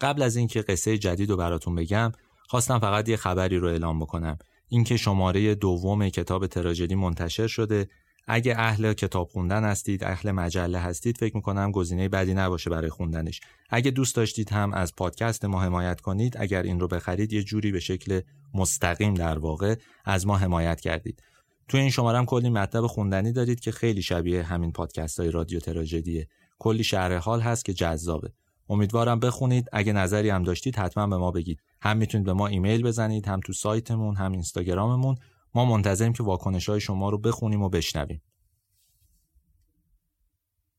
قبل از اینکه قصه جدید رو براتون بگم خواستم فقط یه خبری رو اعلام بکنم. اینکه شماره دوم کتاب تراژدی منتشر شده. اگه اهل کتاب خوندن هستید اهل مجله هستید فکر می‌کنم گزینه بدی نباشه برای خوندنش. اگه دوست داشتید هم از پادکست ما حمایت کنید اگر این رو بخرید یه جوری به شکل مستقیم در واقع از ما حمایت کردید. تو این شماره هم کلی مطلب خوندنی دارید که خیلی شبیه همین پادکست های رادیو تراژدیه. کلی شهر حال هست که جذابه. امیدوارم بخونید. اگه نظری هم داشتید حتما به ما بگید. هم می‌تونید به ما ایمیل بزنید هم تو سایتمون هم اینستاگراممون. ما منتظریم که واکنش های شما رو بخونیم و بشنویم.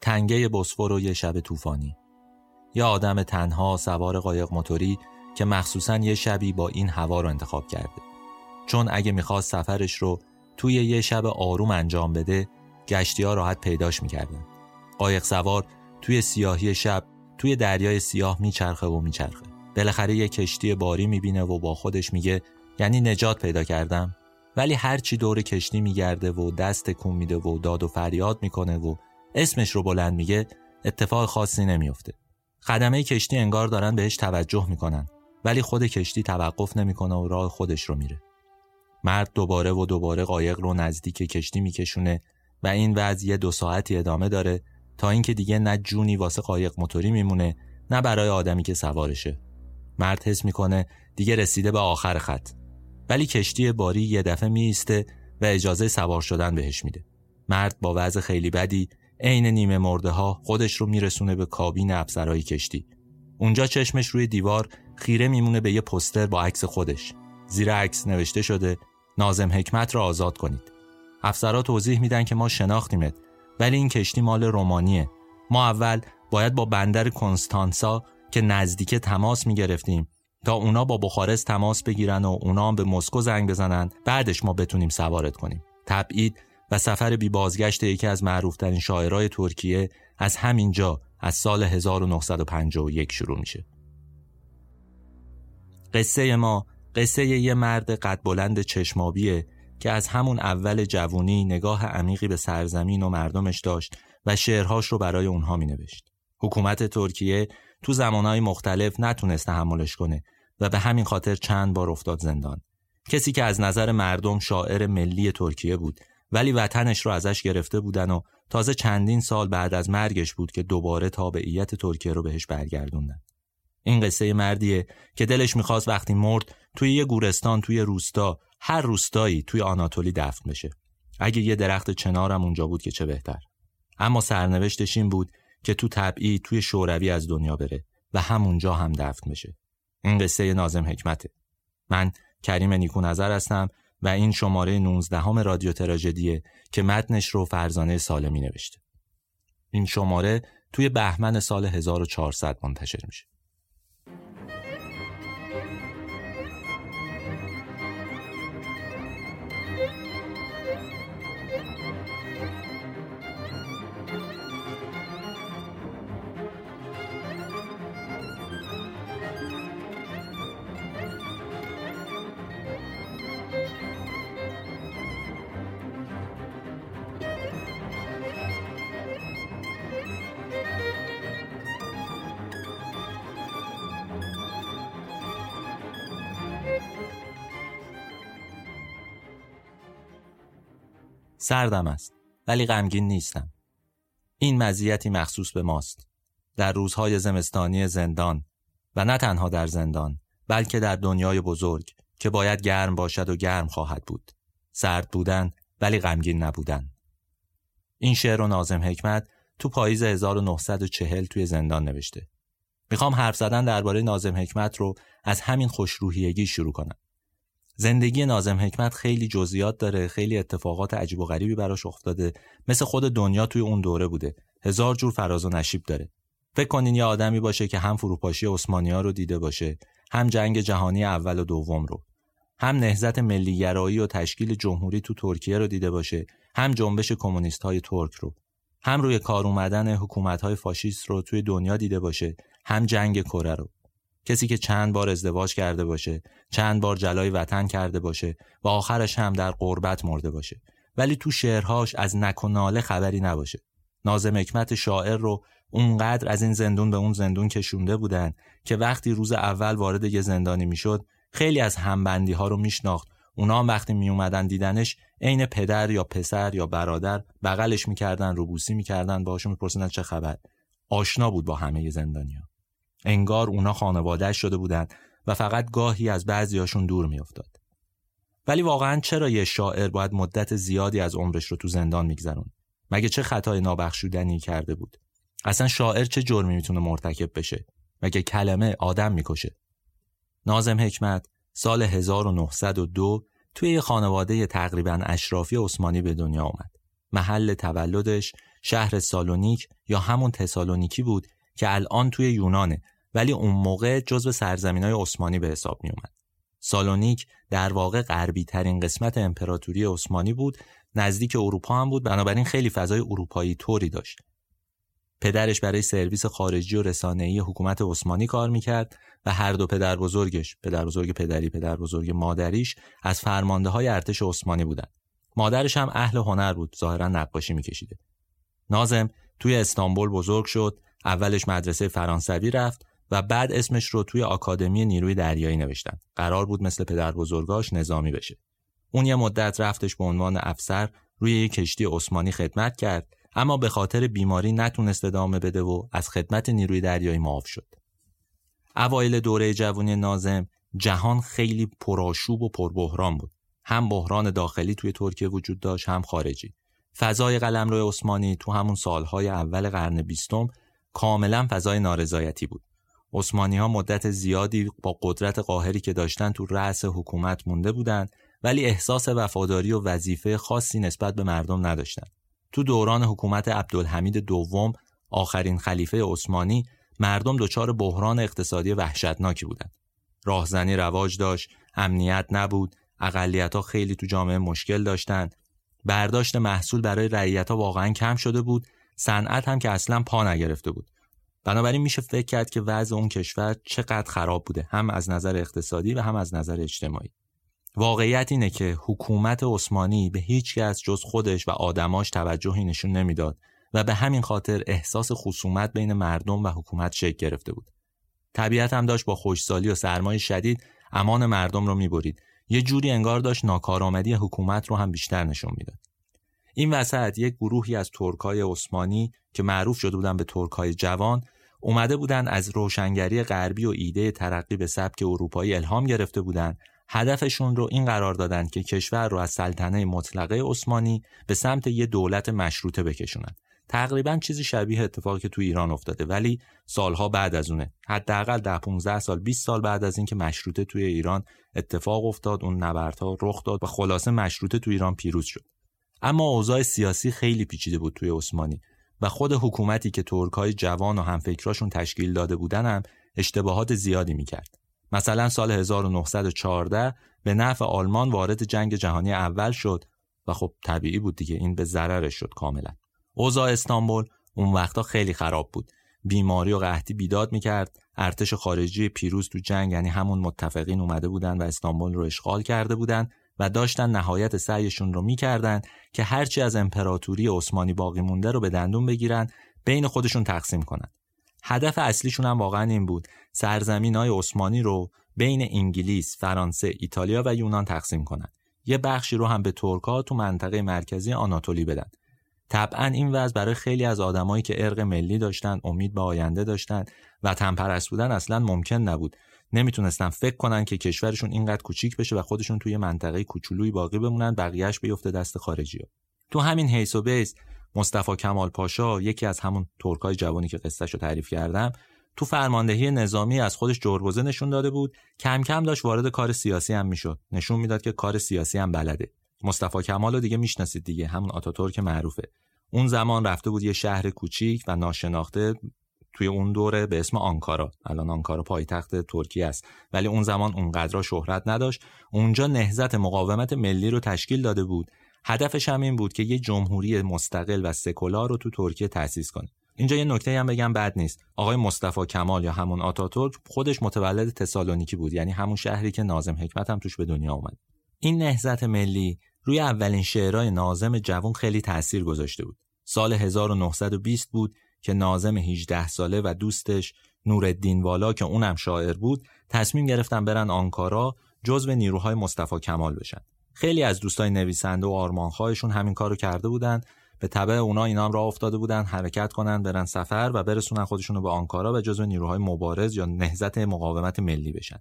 تنگه بسفور و یه شب طوفانی. یه آدم تنها سوار قایق موتوری که مخصوصا یه شبی با این هوا رو انتخاب کرده. چون اگه می‌خواست سفرش رو توی یه شب آروم انجام بده گشتی ها راحت پیداش می‌کردن. قایق سوار توی سیاهی شب توی دریای سیاه میچرخه و میچرخه. بالاخره یه کشتی باری می‌بینه و با خودش میگه یعنی نجات پیدا کردم. ولی هرچی دور کشتی میگرده و دست کون میده و داد و فریاد می‌کنه و اسمش رو بلند میگه اتفاق خاصی نمیافته. خدمه کشتی انگار دارن بهش توجه می‌کنن ولی خود کشتی توقف نمی‌کنه و راه خودش رو میره. مرد دوباره و دوباره قایق رو نزدیک کشتی میکشونه و این وضع یه دو ساعتی ادامه داره تا اینکه دیگه نه جونی واسه قایق موتوری میمونه نه برای آدمی که سوارشه. مرد حس می‌کنه دیگه رسیده به آخر خط. ولی کشتی باری یه دفعه میسته و اجازه سوار شدن بهش میده. مرد با وضع خیلی بدی عین نیمه مرده ها خودش رو میرسونه به کابین افسرهای کشتی. اونجا چشمش روی دیوار خیره میمونه به یه پستر با عکس خودش. زیر عکس نوشته شده نازم حکمت را آزاد کنید. افسرها توضیح میدن که ما شناختیمت. ولی این کشتی مال رومانیه. ما اول باید با بندر کنستانسا که نزدیک تماس می‌گرفتیم تا اونا با بخارست تماس بگیرن و اونا هم به مسکو زنگ بزنن. بعدش ما بتونیم سوارت کنیم. تبعید و سفر بی بازگشت یکی از معروفترین شاعرای ترکیه از همینجا از سال 1951 شروع میشه. قصه ما قصه یه مرد قد بلند چشمابیه که از همون اول جوونی نگاه عمیقی به سرزمین و مردمش داشت و شعرهاش رو برای اونها می نوشت. حکومت ترکیه تو زمانهای مختلف نتونست تحملش کنه و به همین خاطر چند بار افتاد زندان. کسی که از نظر مردم شاعر ملی ترکیه بود ولی وطنش رو ازش گرفته بودن و تازه چندین سال بعد از مرگش بود که دوباره تابعیت ترکیه رو بهش برگردوندن. این قصه مردیه که دلش می‌خواست وقتی مرد توی یه گورستان توی روستا هر روستایی توی آناتولی دفن بشه. اگه یه درخت چنارم اونجا بود که چه بهتر. اما سرنوشتش این بود که تو طبعی توی شوروی از دنیا بره و همونجا هم دفن بشه. این قصه نازم حکمته. من کریم نیکو نظر هستم و این شماره 19 همه رادیو تراژدیه که متنش رو فرزانه سالمی نوشته. این شماره توی بهمن سال 1400 منتشر میشه. سردم است ولی غمگین نیستم. این مزیتی مخصوص به ماست. در روزهای زمستانی زندان و نه تنها در زندان بلکه در دنیای بزرگ که باید گرم باشد و گرم خواهد بود. سرد بودن ولی غمگین نبودن. این شعر و نازم حکمت تو پاییز 1940 توی زندان نوشته. می‌خوام حرف زدن درباره نازم حکمت رو از همین خوشروحیگی شروع کنم. زندگی نازم حکمت خیلی جزئیات داره خیلی اتفاقات عجیب و غریبی براش افتاده. مثل خود دنیا توی اون دوره بوده. هزار جور فراز و نشیب داره. فکر کنین یه آدمی باشه که هم فروپاشی ها رو دیده باشه هم جنگ جهانی اول و دوم رو. هم نهضت ملیگرایی و تشکیل جمهوری تو ترکیه رو دیده باشه هم جنبش کمونیست های ترک رو. هم روی کار اومدن حکومت های فاشیست رو توی دنیا دیده باشه هم جنگ کره رو. کسی که چند بار ازدواج کرده باشه چند بار جلای وطن کرده باشه و آخرش هم در قربت مرده باشه. ولی تو شعرهاش از نکناله خبری نباشه. نازم حکمت شاعر رو اونقدر از این زندون به اون زندون کشونده بودن که وقتی روز اول وارد یه زندانی می‌شد خیلی از همبندی ها رو میشناخت. اونا هم وقتی می اومدن دیدنش عین پدر یا پسر یا برادر بغلش می‌کردن روبوسی می‌کردن باهاشون میپرسیدن چه خبر. آشنا بود با همه زندانیا انگار اونا خانواده شده بودن و فقط گاهی از بعضیاشون دور میافتاد. ولی واقعا چرا یه شاعر باید مدت زیادی از عمرش رو تو زندان میگذرون؟ مگه چه خطای نابخشودنی کرده بود؟ اصلا شاعر چه جرمی می‌تونه مرتکب بشه؟ مگه کلمه آدم می‌کشه؟ نازم حکمت سال 1902 توی یه خانواده تقریبا اشرافی عثمانی به دنیا آمد. محل تولدش شهر سالونیک یا همون تسالونیکی بود که الان توی یونانه ولی اون موقع جزو سرزمین های عثمانی به حساب می اومد. سالونیک در واقع غربی ترین قسمت امپراتوری عثمانی بود نزدیک اروپا هم بود بنابراین خیلی فضای اروپایی طوری داشت پدرش برای سرویس خارجی و رسانه‌ای حکومت عثمانی کار می‌کرد و هر دو پدر بزرگش پدر بزرگ پدری پدر بزرگ مادریش از فرمانده های ارتش عثمانی بودند. مادرش هم اهل هنر بود ظاهرا نقاشی میکشیده نازم توی استانبول بزرگ شد اولش مدرسه فرانسوی رفت و بعد اسمش رو توی آکادمی نیروی دریایی نوشتن قرار بود مثل پدر بزرگاش نظامی بشه اون یه مدت رفتش به عنوان افسر روی یک کشتی عثمانی خدمت کرد اما به خاطر بیماری نتونست ادامه بده و از خدمت نیروی دریایی معاف شد. اوایل دوره جوانی نازم جهان خیلی پرآشوب و پربحران بود. هم بحران داخلی توی ترکیه وجود داشت هم خارجی. فضای قلمرو عثمانی تو همون سالهای اول قرن بیستم کاملا فضای نارضایتی بود. عثمانی ها مدت زیادی با قدرت قاهری که داشتن تو رأس حکومت مونده بودند ولی احساس وفاداری و وظیفه خاصی نسبت به مردم نداشتند. تو دوران حکومت عبدالحمید دوم آخرین خلیفه عثمانی مردم دچار بحران اقتصادی وحشتناکی بودند. راهزنی رواج داشت، امنیت نبود، اقلیت ها خیلی تو جامعه مشکل داشتند. برداشت محصول برای رعیت ها واقعا کم شده بود، صنعت هم که اصلا پا نگرفته بود. بنابراین میشه فکر کرد که وضع اون کشور چقدر خراب بوده هم از نظر اقتصادی و هم از نظر اجتماعی. واقعیت اینه که حکومت عثمانی به هیچ کس جز خودش و آدماش توجهی نشون نمی‌داد و به همین خاطر احساس خصومت بین مردم و حکومت شکل گرفته بود. طبیعت هم داشت با خوشسالی و سرمایه شدید امان مردم رو می‌برید. یه جوری انگار داشت ناکارآمدی حکومت رو هم بیشتر نشون می‌داد. این وسط یک گروهی از ترکای عثمانی که معروف شده بودن به ترکای جوان اومده بودن از روشنگری غربی و ایده ترقی به سبک اروپایی الهام گرفته بودند هدفشون رو این قرار دادن که کشور رو از سلطنه مطلقه عثمانی به سمت یه دولت مشروطه بکشونن. تقریبا چیزی شبیه اتفاقی که تو ایران افتاده ولی سالها بعد از اونه. حداقل ده 15 سال 20 سال بعد از اینکه مشروطه توی ایران اتفاق افتاد اون نبردها رخ داد و خلاصه مشروطه تو ایران پیروز شد. اما اوضاع سیاسی خیلی پیچیده بود توی عثمانی و خود حکومتی که ترکای جوان و همفکراشون تشکیل داده بودن هم اشتباهات زیادی می‌کرد. مثلا سال 1914 به نفع آلمان وارد جنگ جهانی اول شد و خب طبیعی بود دیگه این به ضررش شد کاملا. اوضاع استانبول اون وقتا خیلی خراب بود. بیماری و قحطی بیداد می‌کرد ارتش خارجی پیروز تو جنگ یعنی همون متفقین اومده بودن و استانبول رو اشغال کرده بودن و داشتن نهایت سعیشون رو می‌کردن که هرچی از امپراتوری عثمانی باقی مونده رو به دندون بگیرن بین خودشون تقسیم کنن هدف اصلیشون هم واقعا این بود سرزمین های عثمانی رو بین انگلیس، فرانسه، ایتالیا و یونان تقسیم کنند. یه بخشی رو هم به ترکا تو منطقه مرکزی آناتولی بدن. طبعا این وضع برای خیلی از آدمایی که ارق ملی داشتن، امید به آینده داشتن و تنپرست بودن اصلا ممکن نبود. نمی‌تونستن فکر کنن که کشورشون اینقدر کوچیک بشه و خودشون توی منطقه کوچولویی باقی بمونن بقیهش بیفته دست خارجی ها. تو همین حیث و بیس مصطفی کمال پاشا یکی از همون ترکای جوانی که قصهش رو تعریف کردم تو فرماندهی نظامی از خودش جربوزه نشون داده بود. کم کم داشت وارد کار سیاسی هم می‌شد. نشون می‌داد که کار سیاسی هم بلده. مصطفی کمال رو دیگه می‌شناسید دیگه همون آتاتورک معروفه. اون زمان رفته بود یه شهر کوچیک و ناشناخته توی اون دوره به اسم آنکارا. الان آنکارا پایتخت ترکیه است. ولی اون زمان اونقدر شهرت نداشت. اونجا نهزت مقاومت ملی رو تشکیل داده بود. هدفش هم این بود که یه جمهوری مستقل و سکولار رو تو ترکیه تأسیس کنه. اینجا یه نکته هم بگم بد نیست. آقای مصطفی کمال یا همون آتاتورک خودش متولد تسالونیکی بود. یعنی همون شهری که نازم حکمت هم توش به دنیا اومد. این نهضت ملی روی اولین شعرهای نازم جوون خیلی تاثیر گذاشته بود. سال 1920 بود که نازم 18 ساله و دوستش نورالدین والا که اونم شاعر بود تصمیم گرفتن برن آنکارا جزو نیروهای مصطفی کمال بشن. خیلی از دوستای نویسنده و آرمانخواهشون همین کارو کرده بودن. به تبع اونا اینا هم راه افتاده بودن حرکت کنن برن سفر و برسونن خودشون رو به آنکارا و جزو نیروهای مبارز یا نهضت مقاومت ملی بشن.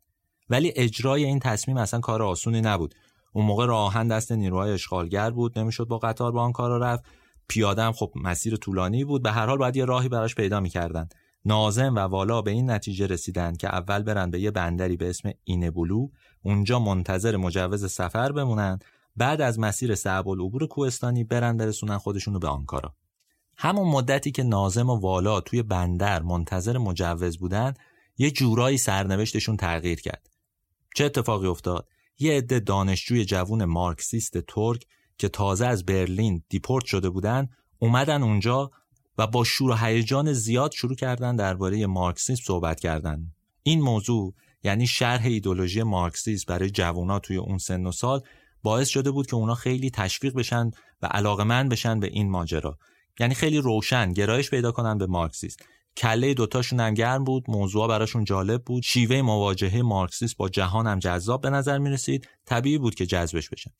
ولی اجرای این تصمیم اصلا کار آسونی نبود. اون موقع راهن دست نیروهای اشغالگر بود نمی‌شد با قطار به آنکارا رفت. پیاده هم خب مسیر طولانی بود. به هر حال باید یه راهی براش پیدا می‌کردن. نازم و والا به این نتیجه رسیدند که اول برن به یه بندری به اسم اینبولو اونجا منتظر مجوز سفر بمونن. بعد از مسیر صعب العبور کوهستانی برن برسونن خودشونو به آنکارا. همون مدتی که نازم و والا توی بندر منتظر مجوز بودن یه جورایی سرنوشتشون تغییر کرد. چه اتفاقی افتاد؟ یه عده دانشجوی جوون مارکسیست ترک که تازه از برلین دیپورت شده بودن اومدن اونجا و با شور و هیجان زیاد شروع کردن درباره مارکسیسم صحبت کردن. این موضوع یعنی شرح ایدولوژی مارکسیسم برای جوونا توی اون سن و سال باعث شده بود که اونا خیلی تشویق بشن و علاقمند بشن به این ماجرا. یعنی خیلی روشن گرایش پیدا کنن به مارکسیسم. کله دوتاشون هم گرم بود موضوع براشون جالب بود. شیوه مواجهه مارکسیسم با جهان هم جذاب به نظر می رسید طبیعی بود که جذبش بشن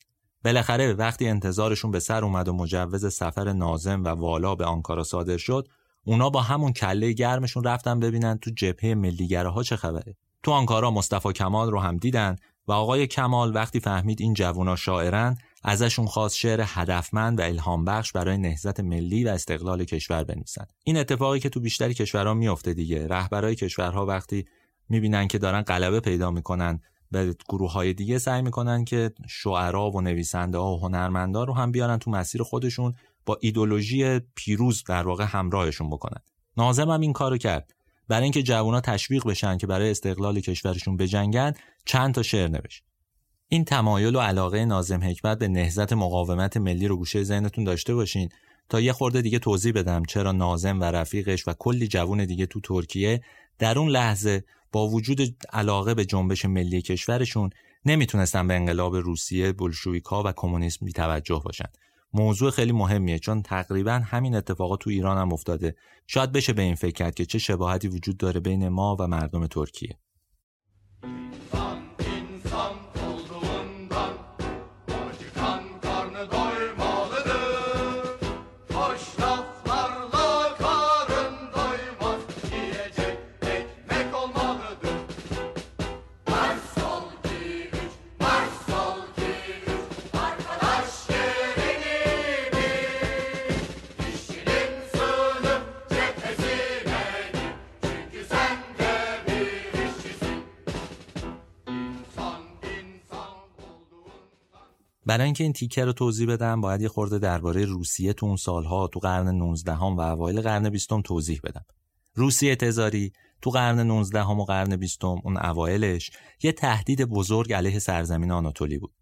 بالاخره وقتی انتظارشون به سر اومد و مجوز سفر نازم و والا به آنکارا صادر شد اونا با همون کله گرمشون رفتن ببینن تو جبهه ملیگره ها چه خبره. تو آنکارا مصطفی کمال رو هم دیدن و آقای کمال وقتی فهمید این جوونا شاعرن ازشون خواست شعر هدفمند و الهام بخش برای نهضت ملی و استقلال کشور بنویسن. این اتفاقی که تو بیشتری کشورها میفته دیگه. رهبرای کشورها وقتی می‌بینن که دارن غلبه پیدا می‌کنن به گروه های دیگه سعی می‌کنن که شعرا و نویسنده ها و هنرمندا رو هم بیارن تو مسیر خودشون با ایدولوژی پیروز در واقع همراهشون بکنن. نازم هم این کارو کرد. برای اینکه جوونا تشویق بشن که برای استقلال کشورشون بجنگن چند تا شعر نوشت. این تمایل و علاقه نازم حکمت به نهضت مقاومت ملی رو گوشه ذهنتون داشته باشین تا یه خورده دیگه توضیح بدم چرا نازم و رفیقش و کلی جوون دیگه تو ترکیه در اون لحظه با وجود علاقه به جنبش ملی کشورشون نمی‌تونستن به انقلاب روسیه بلشویکا و کمونیسم بی توجه باشن. موضوع خیلی مهمیه چون تقریبا همین اتفاقات تو ایران هم افتاده. شاید بشه به این فکر کرد که چه شباهتی وجود داره بین ما و مردم ترکیه. برای اینکه این تیکه رو توضیح بدم باید یه خورده درباره روسیه تو اون سالها تو قرن 19 هم و اوایل قرن 20 توضیح بدم. روسیه تزاری تو قرن 19 هم و قرن 20 اون اوایلش یه تهدید بزرگ علیه سرزمین آناتولی بود.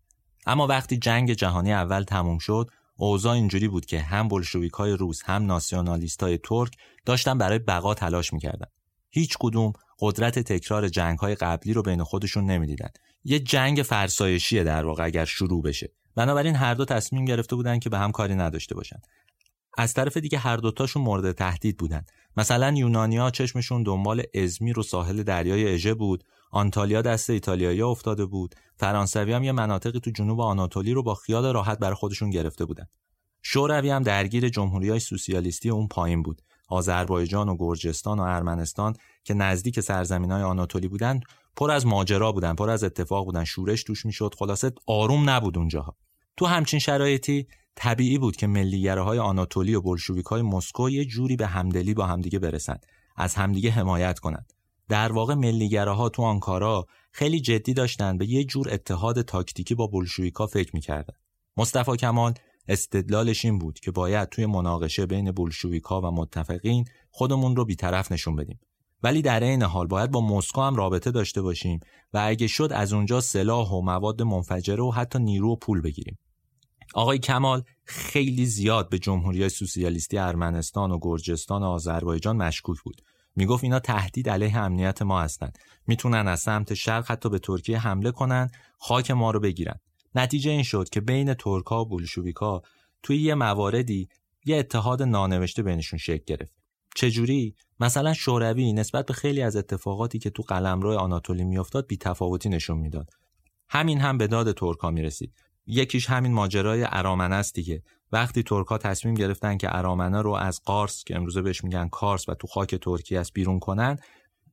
اما وقتی جنگ جهانی اول تموم شد اوضاع اینجوری بود که هم بلشویک های روس هم ناسیونالیست های ترک داشتن برای بقا تلاش می‌کردن. هیچ کدوم قدرت تکرار جنگ های قبلی رو بین خودشون نمی‌دیدن. یه جنگ فرسایشیه در واقع اگر شروع بشه. بنابراین هر دو تصمیم گرفته بودن که به هم کاری نداشته باشن. از طرف دیگه هر دوتاشون مورد تهدید بودن. مثلا یونانیا چشمشون دنبال ازمیر و ساحل دریای اژه بود آنتالیا دست ایتالیایی افتاده بود فرانسوی هم یه مناطقی تو جنوب آناتولی رو با خیال راحت برای خودشون گرفته بودن. شوروی هم درگیر جمهوری های سوسیالیستی اون پایین بود. آذربایجان و گرجستان و ارمنستان که نزدیک سرزمین های آناتولی بودن پر از ماجرا بودن پر از اتفاق بودن شورش توش می‌شد. خلاصه آروم نبود اونجاها. تو همچین شرایطی طبیعی بود که ملیگره های آناتولی و بلشویک های مسکو یه جوری به همدلی با همدیگه برسن از همدیگه حمایت کنند. در واقع ملیگره ها تو آنکارا خیلی جدی داشتن به یه جور اتحاد تاکتیکی با بلشویکا فکر می‌کردن. مصطفی کمال استدلالش این بود که باید توی مناقشه بین بلشویکا و متفقین خودمون رو بیطرف نشون بدیم. ولی در این حال باید با مسکو هم رابطه داشته باشیم و اگه شد از اونجا سلاح و مواد منفجره و حتی نیرو و پول بگیریم. آقای کمال خیلی زیاد به جمهوری سوسیالیستی ارمنستان و گرجستان و آذربایجان مشکوک بود. می‌گفت اینا تهدید علیه امنیت ما هستند می‌تونن از سمت شرق حتی به ترکیه حمله کنن خاک ما رو بگیرن. نتیجه این شد که بین ترکا و بولشویکا توی یه مواردی یه اتحاد نانوشته بینشون شکل گرفت. چجوری؟ مثلا شوروی نسبت به خیلی از اتفاقاتی که تو قلمرو آناتولی میافتاد بی تفاوتی نشون می‌داد. همین هم به داد ترکا می رسید یکیش همین ماجرای ارامنه است دیگه. وقتی ترکا تصمیم گرفتن که ارامنه رو از قارس که امروزه بهش میگن کارس و تو خاک ترکیه است بیرون کنن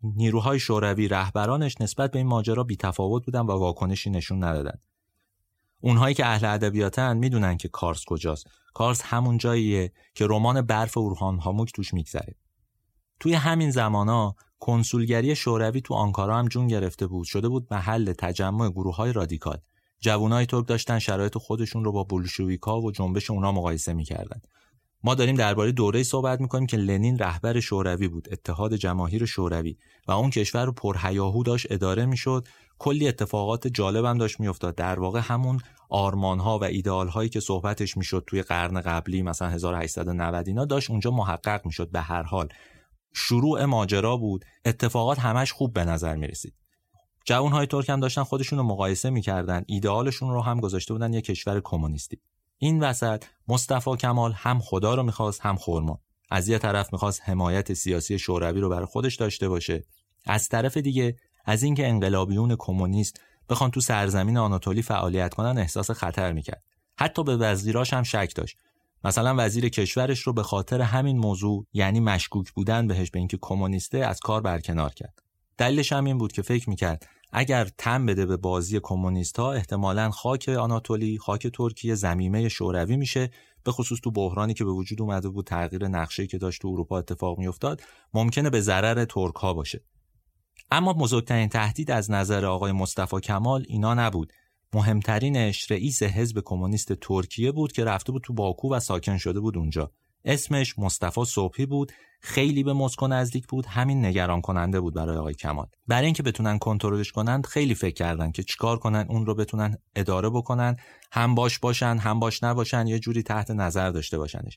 نیروهای شوروی رهبرانش نسبت به این ماجرا بی تفاوت بودن و واکنشی نشون ندادن. اونهایی که اهل ادبیاتن می‌دونن که کارس کجاست. کارس همون جاییه که رمان برف اورهان هاموک توش میگذره. توی همین زمانا کنسولگری شوروی تو آنکارا هم جون گرفته بود. شده بود محل تجمع گروه های رادیکال. جوانای ترک داشتن شرایط خودشون رو با بولشویکا و جنبش اونا مقایسه می‌کردن. ما داریم درباره دوره صحبت می‌کنیم که لنین رهبر شوروی بود اتحاد جماهیر شوروی و اون کشور رو پرهیاهو داشت اداره می‌شد کلی اتفاقات جالب هم داشت میافتاد. در واقع همون آرمان ها و ایدئال هایی که صحبتش می‌شد توی قرن قبلی مثلا 1890 اینا داشت اونجا محقق می‌شد به هر حال. شروع ماجرا بود. اتفاقات همش خوب به نظر می‌رسید. جوان های ترک هم داشتن خودشون رو مقایسه می‌کردن. ایدئالشون رو هم گذاشته بودن یه کشور کمونیستی. این وسط مصطفی کمال هم خدا رو می‌خواست هم خورما از یه طرف می‌خواست حمایت سیاسی شوروی رو برای خودش داشته باشه. از طرف دیگه از اینکه انقلابیون کمونیست بخوان تو سرزمین آناتولی فعالیت کنن احساس خطر می‌کرد. حتی به وزیراش هم شک داشت. مثلا وزیر کشورش رو به خاطر همین موضوع یعنی مشکوک بودن بهش به اینکه کمونیسته از کار برکنار کرد. دلیلش هم این بود که فکر می‌کرد اگر تم بده به بازی کمونیست ها احتمالا خاک آناتولی خاک ترکیه زمیمه شوروی میشه. به خصوص تو بحرانی که به وجود اومده بود تغییر نقشه که داشت تو اروپا اتفاق میافتاد ممکنه به ضرر ترک ها باشه. اما بزرگترین تهدید از نظر آقای مصطفی کمال اینا نبود. مهمترینش رئیس حزب کمونیست ترکیه بود که رفته بود تو باکو و ساکن شده بود اونجا. اسمش مصطفی صبحی بود خیلی به مسکو نزدیک بود همین نگران کننده بود برای آقای کمال. برای اینکه بتونن کنترلش کنند خیلی فکر کردن که چیکار کنن اون رو بتونن اداره بکنن هم باش باشن هم باش نباشن یه جوری تحت نظر داشته باشنش.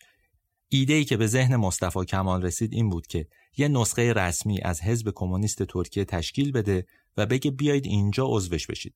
ایده ای که به ذهن مصطفی کمال رسید این بود که یه نسخه رسمی از حزب کمونیست ترکیه تشکیل بده و بگه بیایید اینجا عضوش بشید.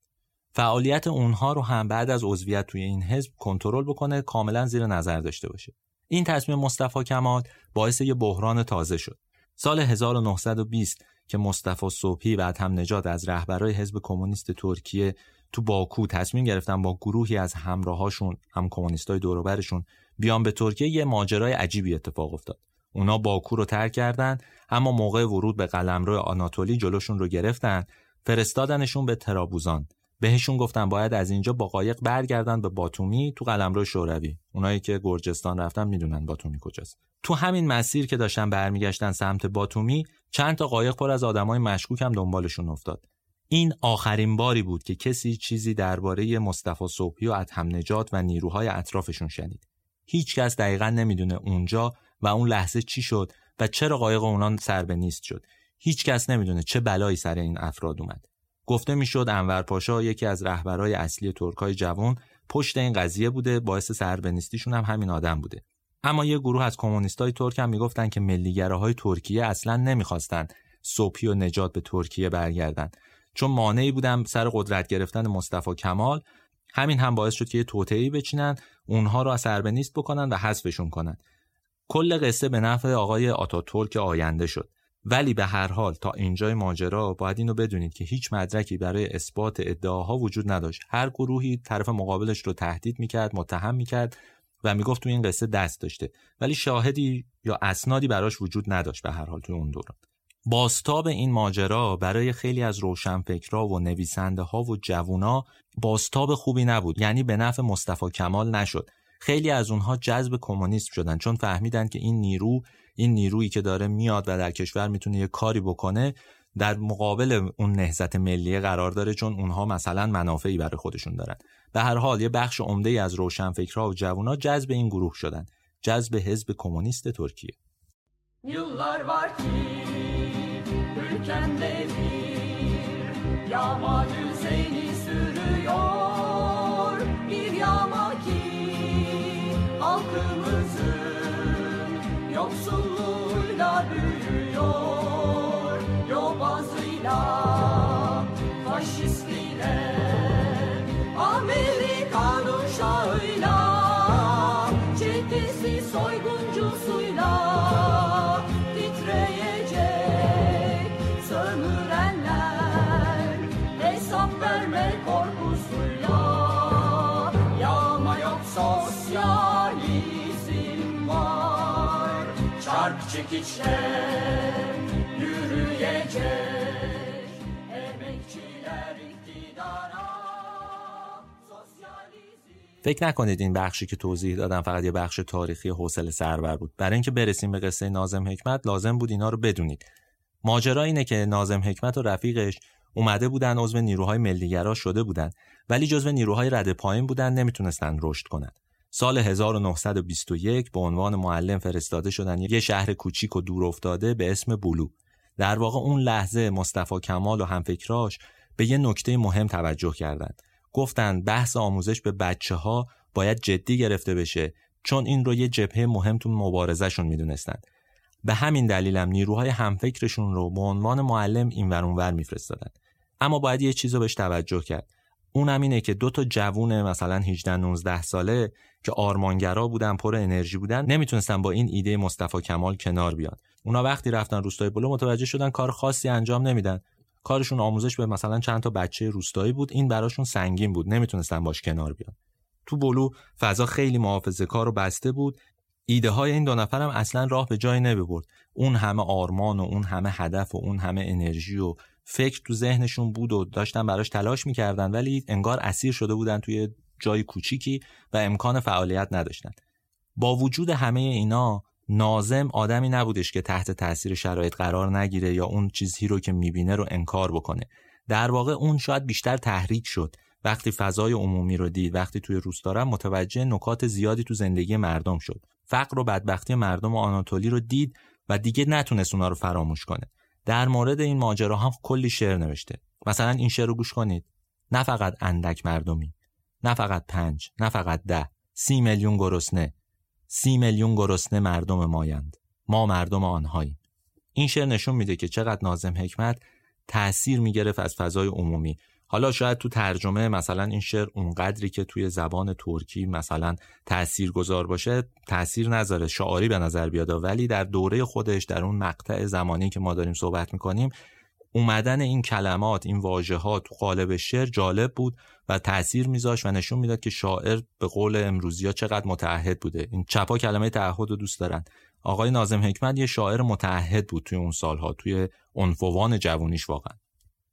فعالیت اونها رو هم بعد از عضویت توی این حزب کنترل بکنه کاملا زیر نظر داشته باشه. این تصمیم مصطفی کمال باعث یه بحران تازه شد. سال 1920 که مصطفی صبحی و هم نجات از رهبرای حزب کمونیست ترکیه تو باکو تصمیم گرفتن با گروهی از همراهاشون هم کمونیستای دوروبرشون بیان به ترکیه یه ماجرای عجیبی اتفاق افتاد. اونا باکو رو ترک کردن اما موقع ورود به قلمرو آناتولی جلوشون رو گرفتن فرستادنشون به ترابوزان. بهشون گفتن باید از اینجا با قایق برگردن به باتومی تو قلمرو شوروی. اونایی که گرجستان رفتن می‌دونن باتومی کجاست. تو همین مسیر که داشتن برمیگشتن سمت باتومی چند تا قایق پر از آدمای مشکوک هم دنبالشون افتاد. این آخرین باری بود که کسی چیزی درباره مصطفی صبحی و ادهم نجات و نیروهای اطرافشون شنید. هیچ کس دقیقا نمی‌دونه اونجا و اون لحظه چی شد و چرا قایق اونا سر به نیست شد. هیچ کس نمی‌دونه چه بلایی سر این افراد اومد. گفته می‌شد انور پاشا یکی از رهبرای اصلی ترکای جوان پشت این قضیه بوده باعث سربنیستیشون هم همین آدم بوده. اما یه گروه از کمونیستای ترک هم می‌گفتن که ملیگراهای ترکیه اصلا نمی‌خواستن صبحی و نجات به ترکیه برگردن. چون مانعی بودن سر قدرت گرفتن مصطفی کمال همین هم باعث شد که یه توطئه‌ای بچینن اونها رو از سربنیست بکنن و حذفشون کنن. کل قصه به نفع آقای آتاتورک آینده شد. ولی به هر حال تا اینجای ماجرا باید اینو بدونید که هیچ مدرکی برای اثبات ادعاها وجود نداشت. هر گروهی طرف مقابلش رو تهدید می‌کرد متهم می‌کرد و می‌گفت تو این قصه دست داشته. ولی شاهدی یا اسنادی براش وجود نداشت به هر حال توی اون دوران. باستاب این ماجرا برای خیلی از روشنفکرا و نویسنده ها و جوونا باستاب خوبی نبود یعنی به نفع مصطفی کمال نشد. خیلی از اونها جذب کمونیسم شدن چون فهمیدن که این نیرو این نیرویی که داره میاد و در کشور می‌تونه یه کاری بکنه در مقابل اون نهزت ملی قرار داره چون اونها مثلا منافعی برای خودشون دارن. به هر حال یه بخش عمده ای از روشنفکرها و جوونا جذب این گروه شدن جذب حزب کمونیست ترکیه. Yürürken devir yağma düzeni sürüyor. Bir yağma ki halkımızın yoksul فکر نکنید این بخشی که توضیح دادم فقط یه بخش تاریخی حوصله سربر بود. برای اینکه برسیم به قصه نازم حکمت لازم بود اینا رو بدونید. ماجرا اینه که نازم حکمت و رفیقش اومده بودن عضو نیروهای ملیگرا شده بودن. ولی جزو نیروهای رد پایین بودن نمی‌تونستن رشد کنن. سال 1921 به عنوان معلم فرستاده شدن یه شهر کوچیک و دور افتاده به اسم بولو. در واقع اون لحظه مصطفی کمال و همفکراش به یه نکته مهم توجه کردند. گفتند بحث آموزش به بچه ها باید جدی گرفته بشه چون این رو یه جبهه مهم تو مبارزهشون می‌دونستند. به همین دلیلم نیروهای همفکرشون رو به عنوان معلم این اونور میفرستادن اما باید یه چیز رو بهش توجه کرد. اونم اینه که دو تا جوون مثلا 18 19 ساله که آرمانگرا بودن پر انرژی بودن نمی‌تونستن با این ایده مصطفی کمال کنار بیان. اونا وقتی رفتن روستای بلو متوجه شدن کار خاصی انجام نمیدن. کارشون آموزش به مثلا چند تا بچه روستایی بود این براشون سنگین بود نمی‌تونستن باش کنار بیان. تو بلو فضا خیلی محافظه کار و بسته بود. ایده های این دو نفرم اصلا راه به جایی نمی‌برد. اون همه آرمان و اون همه هدف و اون همه انرژی و فکر تو ذهنشون بود و داشتن براش تلاش می‌کردن ولی انگار اسیر شده بودن توی جای کوچیکی و امکان فعالیت نداشتن با وجود همه اینا نازم آدمی نبودش که تحت تاثیر شرایط قرار نگیره یا اون چیزی رو که می‌بینه رو انکار بکنه. در واقع اون شاید بیشتر تحریک شد. وقتی فضای عمومی رو دید وقتی توی روستا متوجه نکات زیادی تو زندگی مردم شد. فقر و بدبختی مردم آناتولی رو دید و دیگه نتونست اونا رو فراموش کنه. در مورد این ماجرا هم کلی شعر نوشته. مثلا این شعر رو گوش کنید. نه فقط اندک مردمی. نه فقط پنج نه فقط ده. سی میلیون گرسنه. سی میلیون گرسنه مردم مایند. ما مردم آنهاییم. این شعر نشون میده که چقدر نازم حکمت تأثیر می‌گرفت از فضای عمومی. حالا شاید تو ترجمه مثلا این شعر اونقدری که توی زبان ترکی مثلا تأثیر گذار باشه تأثیر نذاره شعاری به نظر بیاد. ولی در دوره خودش در اون مقطع زمانی که ما داریم صحبت می‌کنیم اومدن این کلمات این واژه ها تو قالب شعر جالب بود و تاثیر میذاشت و نشون می‌داد که شاعر به قول امروزی ها چقدر متعهد بوده. این چپا کلمه تعهد رو دوست دارن. آقای نازم حکمت یه شاعر متعهد بود توی اون سالها توی عنفوان جوونیش واقعا.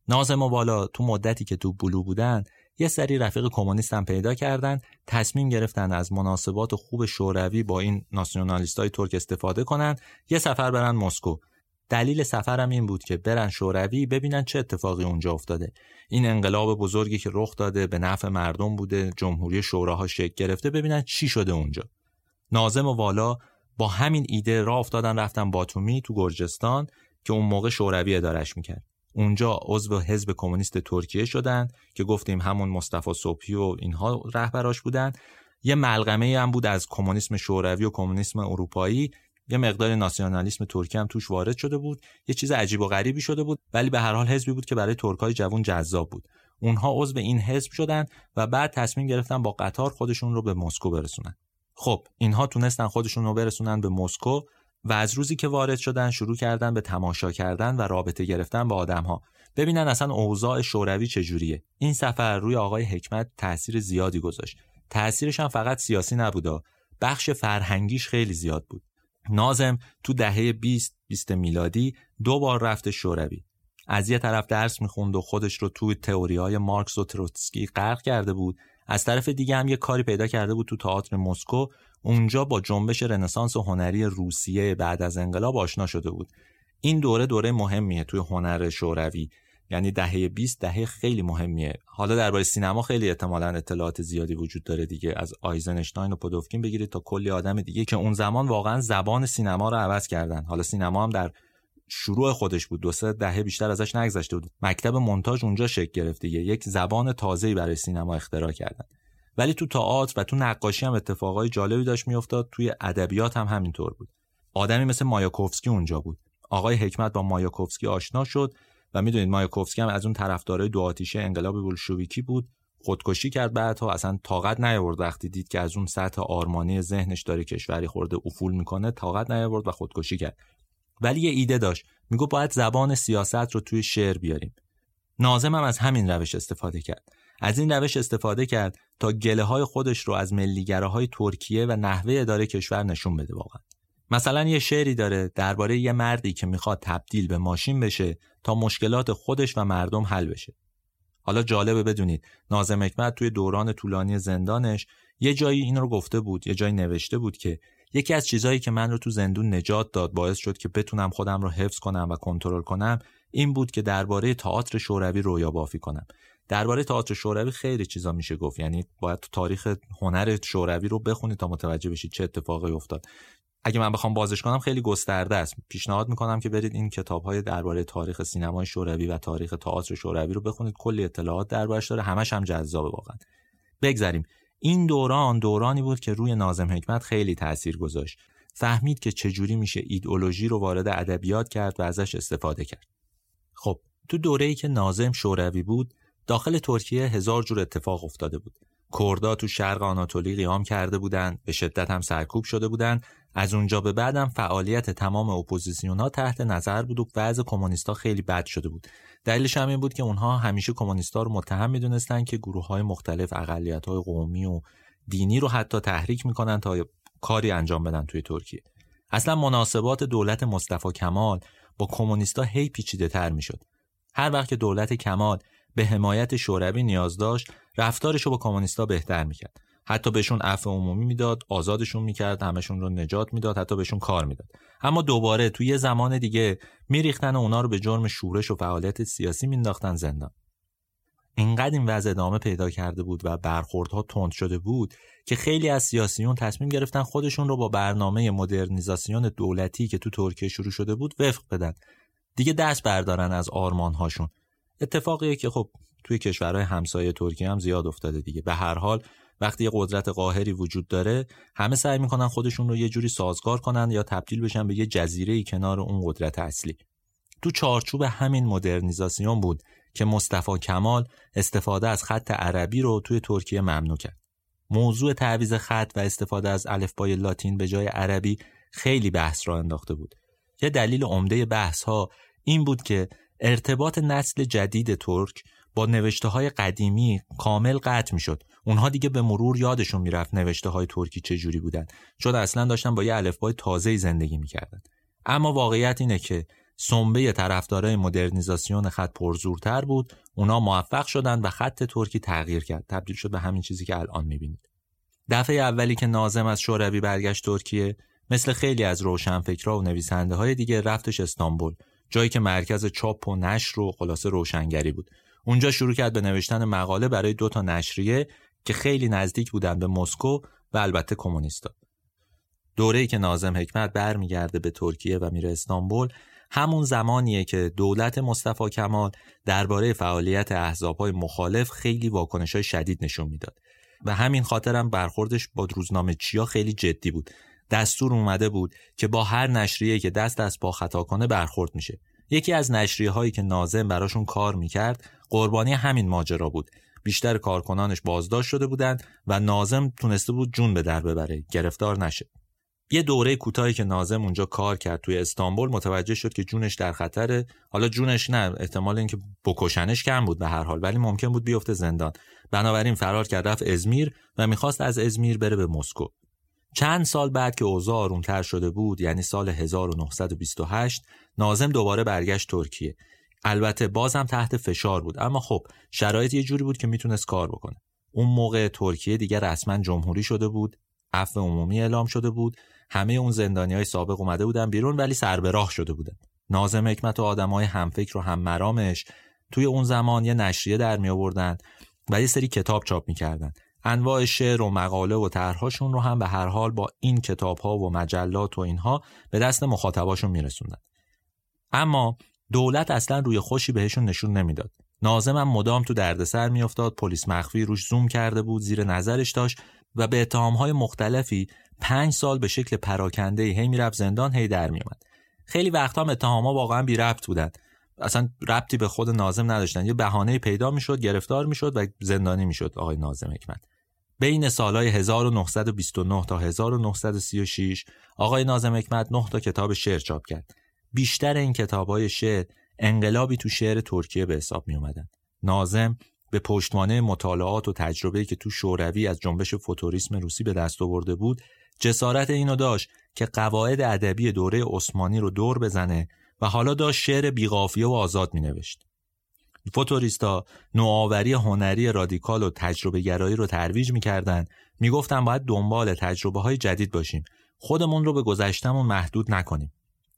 نازم و بالا تو مدتی که تو بلو بودن یه سری رفیق کمونیست هم پیدا کردن تصمیم گرفتن از مناسبات خوب شوروی با این ناسیونالیست های ترک استفاده کنن یه سفر برن مسکو. دلیل سفرم این بود که برن شوروی ببینن چه اتفاقی اونجا افتاده. این انقلاب بزرگی که رخ داده به نفع مردم بوده جمهوری شوراها شکل گرفته ببینن چی شده اونجا. نازم و والا با همین ایده راه افتادن رفتن باتومی تو گرجستان که اون موقع شوروی ادارش می‌کرد. اونجا عضو حزب کمونیست ترکیه شدن که گفتیم همون مصطفی صبحی و اینها رهبراش بودن. یه ملغمه هم بود از کمونیسم شوروی و کمونیسم اروپایی یه مقدار ناسیونالیسم ترکی هم توش وارد شده بود. یه چیز عجیب و غریبی شده بود ولی به هر حال حزبی بود که برای ترکای جوان جذاب بود. اونها عضو این حزب شدن و بعد تصمیم گرفتن با قطار خودشون رو به مسکو برسونن. خب اینها تونستن خودشون رو برسونن به مسکو و از روزی که وارد شدن شروع کردن به تماشا کردن و رابطه گرفتن با آدمها. ببینن اصلا اوضاع شوروی چجوریه. این سفر روی آقای حکمت تاثیر زیادی گذاشت. تاثیرش هم فقط سیاسی نبودا بخش فرهنگیش خیلی زیاد بود. نازم تو دهه 20 20 میلادی دو بار رفته شوروی. از یه طرف درس می‌خوند و خودش رو تو تئوری های مارکس و تروتسکی غرق کرده بود. از طرف دیگه هم یه کاری پیدا کرده بود تو تئاتر مسکو. اونجا با جنبش رنسانس هنری روسیه بعد از انقلاب آشنا شده بود. این دوره دوره مهمیه توی هنر شوروی. یعنی دهه 20 دهه خیلی مهمیه. حالا درباره سینما خیلی احتمالا اطلاعات زیادی وجود داره دیگه. از آیزنشتاین و پودوفکین بگیرید تا کلی آدم دیگه که اون زمان واقعا زبان سینما رو عوض کردن. حالا سینما هم در شروع خودش بود. دو سه دهه بیشتر ازش نگذشته بود. مکتب مونتاژ اونجا شکل گرفت دیگه. یک زبان تازه‌ای برای سینما اختراع کردن. ولی تو تئاتر و تو نقاشی هم اتفاقای جالبی داشت میافتاد. توی ادبیات هم همینطور بود. آدمی مثل مایاکوفسکی اونجا بود. آقای حکمت با مایاکوفسکی آشنا شد. و می‌دونید مایاکوفسکی هم از اون طرفدارای دو آتیشه انقلاب بولشویکی بود. خودکشی کرد بعدها اصلا طاقت نیاورد وقتی دید که از اون سطح آرمانی ذهنش داره کشوری خورده افول می‌کنه طاقت نیاورد و خودکشی کرد. ولی یه ایده داشت. میگو باید زبان سیاست رو توی شعر بیاریم. نازم هم از همین روش استفاده کرد. از این روش استفاده کرد تا گله های خودش رو از ملیگره های ترکیه و نحوه اداره کشور نشون بده واقعا. مثلا یه شعری داره درباره یه مردی که می‌خواد تبدیل به ماشین بشه تا مشکلات خودش و مردم حل بشه. حالا جالبه بدونید نازم حکمت توی دوران طولانی زندانش یه جایی این رو گفته بود یه جایی نوشته بود که یکی از چیزهایی که من رو تو زندون نجات داد باعث شد که بتونم خودم رو حفظ کنم و کنترل کنم این بود که درباره تئاتر شوروی رویا بافی کنم درباره تئاتر شوروی خیلی چیزا میشه گفت یعنی باید تاریخ هنر شوروی رو بخونید تا متوجه بشید چه اتفاقی افتاد اگه من بخوام بازش کنم خیلی گسترده است. پیشنهاد می‌کنم که برید این کتاب های درباره تاریخ سینمای شوروی و تاریخ تئاتر شوروی رو بخونید. کلی اطلاعات دربارش داره. همش هم جذابه واقعا. بگذریم این دوران دورانی بود که روی نازم حکمت خیلی تاثیر گذاشت. فهمید که چجوری میشه ایدئولوژی رو وارد ادبیات کرد و ازش استفاده کرد. خب تو دوره‌ای که نازم شوروی بود داخل ترکیه هزار جور اتفاق افتاده بود. کردا تو شرق آناتولی قیام کرده بودند به شدت هم سرکوب شده بودند از اونجا به بعدم فعالیت تمام اپوزیسیون ها تحت نظر بود و وضع کمونیستا خیلی بد شده بود. دلیلش هم این بود که اونها همیشه کمونیستا رو متهم می‌دونستن که گروه های مختلف اقلیت های قومی و دینی رو حتی تحریک می‌کنن تا کاری انجام بدن توی ترکیه. اصلا مناسبات دولت مصطفی کمال با کمونیستا هی پیچیده تر می‌شد. هر وقت که دولت کمال به حمایت شوروی نیاز داشت رفتارش رو با کمونیستا بهتر می‌کرد. حتی بهشون عفو عمومی می‌داد آزادشون می‌کرد همشون رو نجات می‌داد حتی بهشون کار می‌داد. اما دوباره توی یه زمان دیگه میریختن و اونا رو به جرم شورش و فعالیت سیاسی مینداختن زندان. اینقدر این وضع ادامه پیدا کرده بود و برخوردها تند شده بود که خیلی از سیاسیون تصمیم گرفتن خودشون رو با برنامه مدرنیزاسیون دولتی که تو ترکیه شروع شده بود وفق بدن. دیگه دست بردارن از آرمانهاشون. اتفاقیه که خب توی کشورهای همسایه ترکیه هم زیاد افتاده دیگه. به هر حال وقتی یه قدرت قاهری وجود داره همه سعی می‌کنن خودشون رو یه جوری سازگار کنن یا تبدیل بشن به یه جزیره کنار اون قدرت اصلی. تو چارچوب همین مدرنیزاسیون بود که مصطفی کمال استفاده از خط عربی رو توی ترکیه ممنوع کرد. موضوع تعویز خط و استفاده از الفبای لاتین به جای عربی خیلی بحث را انداخته بود. یه دلیل عمده بحث ها این بود که ارتباط نسل جدید ترک با نوشته های قدیمی کامل قطع می‌شد. اونها دیگه به مرور یادشون می‌رفت نوشته های ترکی چه جوری بودن. چون اصلا داشتن با یه الفبای تازه زندگی می‌کردن. اما واقعیت اینه که سنبه طرفدارای مدرنیزاسیون خط پرزورتر بود. اونا موفق شدن و خط ترکی تغییر کرد. تبدیل شد به همین چیزی که الان می‌بینید. دفعه اولی که نازم از شوروی برگشت ترکیه مثل خیلی از روشنفکرها و نویسنده های دیگه رفتش استانبول جایی که مرکز چاپ و نشر و خلاصه روشنگری بود. اونجا شروع کرد به نوشتن مقاله برای دو تا نشریه که خیلی نزدیک بودن به مسکو و البته کمونیستا. دوره‌ای که نازم حکمت برمیگرده به ترکیه و میره استانبول همون زمانیه که دولت مصطفی کمال درباره فعالیت احزابهای مخالف خیلی واکنش‌های شدید نشون می‌داد. و همین خاطرم برخوردش با روزنامه چیا خیلی جدی بود. دستور اومده بود که با هر نشریه که دست از پا خطا کنه برخورد میشه. یکی از نشریه هایی که نازم براشون کار می‌کرد قربانی همین ماجرا بود. بیشتر کارکنانش بازداشت شده بودند و نازم تونسته بود جون به در ببره. گرفتار نشه. یه دوره کوتاهی که نازم اونجا کار کرد توی استانبول متوجه شد که جونش در خطره. حالا جونش نه احتمال اینکه بکشنش کم بود به هر حال ولی ممکن بود بیفته زندان. بنابراین فرار کرد رفت ازمیر و می‌خواست از ازمیر بره به مسکو. چند سال بعد که اوضاع آرومتر شده بود یعنی سال 1928 نازم دوباره برگشت ترکیه. البته بازم تحت فشار بود. اما خب شرایط یه جوری بود که می‌تونست کار بکنه. اون موقع ترکیه دیگه رسما جمهوری شده بود عفو عمومی اعلام شده بود. همه اون زندانی های سابق اومده بودن بیرون ولی سر به راه شده بودن. نازم حکمت و آدمای همفکر و هم مرامش توی اون زمان یه نشریه در می آوردن و یه سری کتاب چاپ می‌کردن. انواع شعر و مقاله و طرحهاشون رو هم به هر حال با این کتاب ها و مجلات و اینها به دست مخاطباشون میرسوندن. اما دولت اصلا روی خوشی بهشون نشون نمی‌داد. نازمم مدام تو دردسر میافتاد پلیس مخفی روش زوم کرده بود زیر نظرش داشت و به اتهامهای مختلفی پنج سال به شکل پراکنده هی می‌رفت زندان هی در میومد خیلی وقتا هم اتهامها واقعا بی ربط بودن. اصلا ربطی به خود نازم نداشتن. یه بهانه پیدا می‌شد گرفتار می‌شد و زندانی می‌شد آقای نازم حکمت. بین سالهای 1929 تا 1936 آقای نازم حکمت 9 تا کتاب شعر چاپ کرد. بیشتر این کتابهای شعر انقلابی تو شعر ترکیه به حساب می اومدن. نازم به پشتوانه مطالعات و تجربه‌ای که تو شوروی از جنبش فوتوریسم روسی به دست آورده بود جسارت اینو داشت که قواعد ادبی دوره عثمانی رو دور بزنه و حالا داشت شعر بیقافیه و آزاد مینوشت. فوتوریستا نوآوری هنری رادیکال و تجربه گرایی رو ترویج می‌کردن می‌گفتن باید دنبال تجربه های جدید باشیم خودمون رو به گذشتمون محدود نکنیم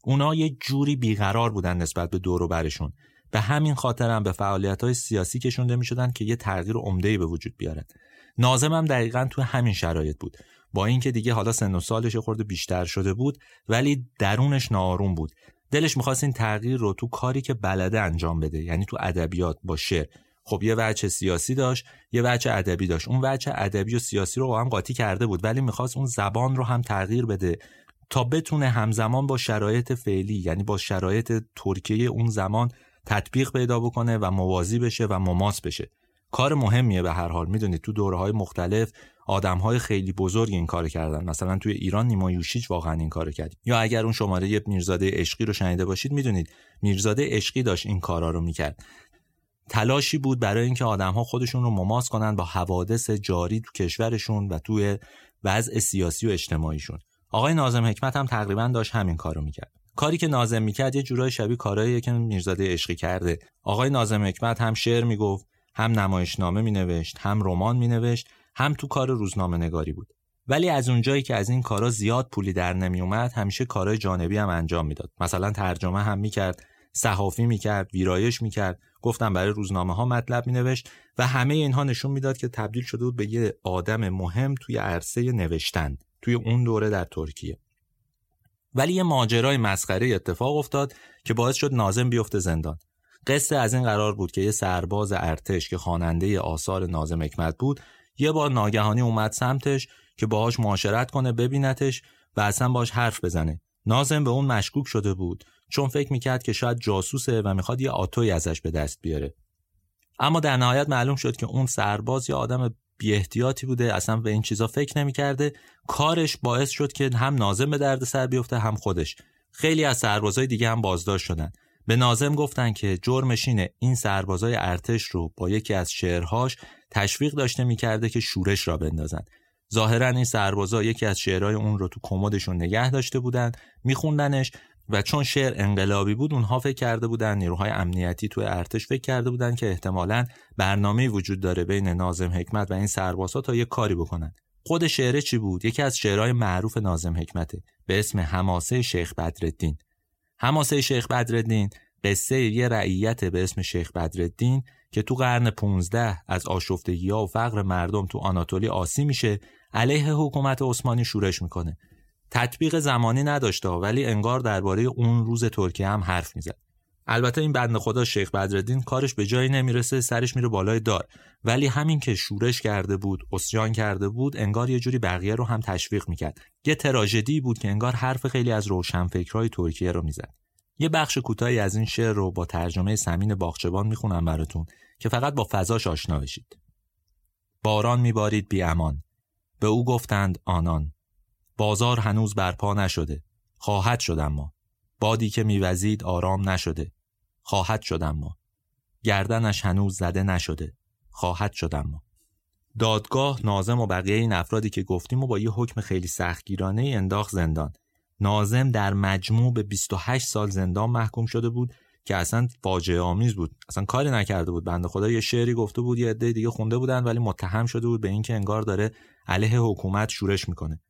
اونا یه جوری بیقرار بودن نسبت به دور و برشون. به همین خاطر هم به فعالیت های سیاسی کشونده می شدن که یه تغییر عمده به وجود بیارن. نازم هم دقیقا تو همین شرایط بود. با اینکه دیگه حالا سن و سالش خورده بیشتر شده بود ولی درونش ناآروم بود. دلش می‌خواست این تغییر رو تو کاری که بلده انجام بده یعنی تو ادبیات با شعر. خب یه وجه سیاسی داشت یه وجه ادبی داشت. اون وجه ادبی و سیاسی رو با هم قاطی کرده بود ولی می‌خواست اون زبان رو هم تغییر بده. تا بتونه همزمان با شرایط فعلی یعنی با شرایط ترکیه اون زمان تطبیق پیدا بکنه و موازی بشه و مماس بشه. کار مهمیه به هر حال. می‌دونید تو دوره های مختلف آدم های خیلی بزرگ این کار کردن. مثلا توی ایران نیما یوشیچ واقعا این کار کرد. یا اگر اون شماره میرزاده عشقی رو شنیده باشید می‌دونید میرزاده عشقی داشت این کارا رو می‌کرد. تلاشی بود برای اینکه آدم ها خودشون رو مماس کنن با حوادث جاری تو کشورشون و توی وضع سیاسی و اجتماعیشون. آقای نازم حکمت هم تقریبا داشت همین کارو می‌کرد. کاری که نازم می‌کرد یه جورای شبیه کارهایی که میرزاده عشقی کرده. آقای نازم حکمت هم شعر می‌گفت هم نمایشنامه مینوشت هم رمان مینوشت هم تو کار روزنامه نگاری بود. ولی از اونجایی که از این کارا زیاد پولی در نمی اومد همیشه کارهای جانبی هم انجام می‌داد. مثلا ترجمه هم می‌کرد صحافی می‌کرد ویرایش می‌کرد گفتم برای روزنامه ها مطلب مینوشت و همه اینها نشون می‌داد که تبدیل شده بود به یه آدم مهم توی عرصه نوشتن. توی اون دوره در ترکیه. ولی یه ماجرای مسخره اتفاق افتاد که باعث شد نازم بیفته زندان. قصه از این قرار بود که یه سرباز ارتش که خواننده آثار نازم حکمت بود یه بار ناگهانی اومد سمتش که باهاش معاشرت کنه ببینتش و اصلا باش حرف بزنه. نازم به اون مشکوک شده بود چون فکر می‌کرد که شاید جاسوسه و می‌خواد یه آتوی ازش به دست بیاره. اما در نهایت معلوم شد که اون سرباز یه آدم بی احتیاطی بوده اصلا به این چیزا فکر نمی‌کرده. کارش باعث شد که هم نازم به درد سر بیفته هم خودش. خیلی از سربازای دیگه هم بازداشت شدن. به نازم گفتن که جرمش این سربازای ارتش رو با یکی از شعرهاش تشویق داشته می‌کرده که شورش را بندازن. ظاهرا این سربازا یکی از شعرهای اون رو تو کمدشون نگه داشته بودن میخوندنش. و چون شعر انقلابی بود اونها فکر کرده بودن نیروهای امنیتی تو ارتش فکر کرده بودن که احتمالا برنامه وجود داره بین نازم حکمت و این سربازا تا یه کاری بکنن. خود شعره چی بود؟ یکی از شعرهای معروف نازم حکمته به اسم حماسه شیخ بدرالدین. حماسه شیخ بدرالدین قصه یه رعیت به اسم شیخ بدرالدین که تو قرن 15 از آشفتگی ها و فقر مردم تو آناتولی آسی میشه علیه حکومت عثمانی شورش می‌کنه. تطبیق زمانی نداشته ولی انگار درباره اون روز ترکیه هم حرف می‌زد. البته این بند خدا شیخ بدردین کارش به جایی نمی‌رسه سرش میره بالای دار. ولی همین که شورش کرده بود اسیان کرده بود انگار یه جوری بقیه رو هم تشویق می‌کرد. یه تراژدی بود که انگار حرف خیلی از روشنفکرهای ترکیه رو می‌زد. یه بخش کوتاهی از این شعر رو با ترجمه سمین باغچبان می‌خونم براتون که فقط با فضاش آشنا بشید. باران میبارید بی امان. به او گفتند آنان بازار هنوز برپا نشده. خواهد شد اما. بادی که میوزید آرام نشده. خواهد شد اما. گردنش هنوز زده نشده. خواهد شد اما. دادگاه نازم و بقیه این افرادی که گفتیم و با یه حکم خیلی سختگیرانه انداخت زندان. نازم در مجموع به 28 سال زندان محکوم شده بود که اصلا فاجعه آمیز بود. اصلا کاری نکرده بود. بنده خدا یه شعری گفته بود یه عده دیگه خونده بودن ولی متهم شده بود به اینکه انگار داره علیه حکومت شورش می‌کنه.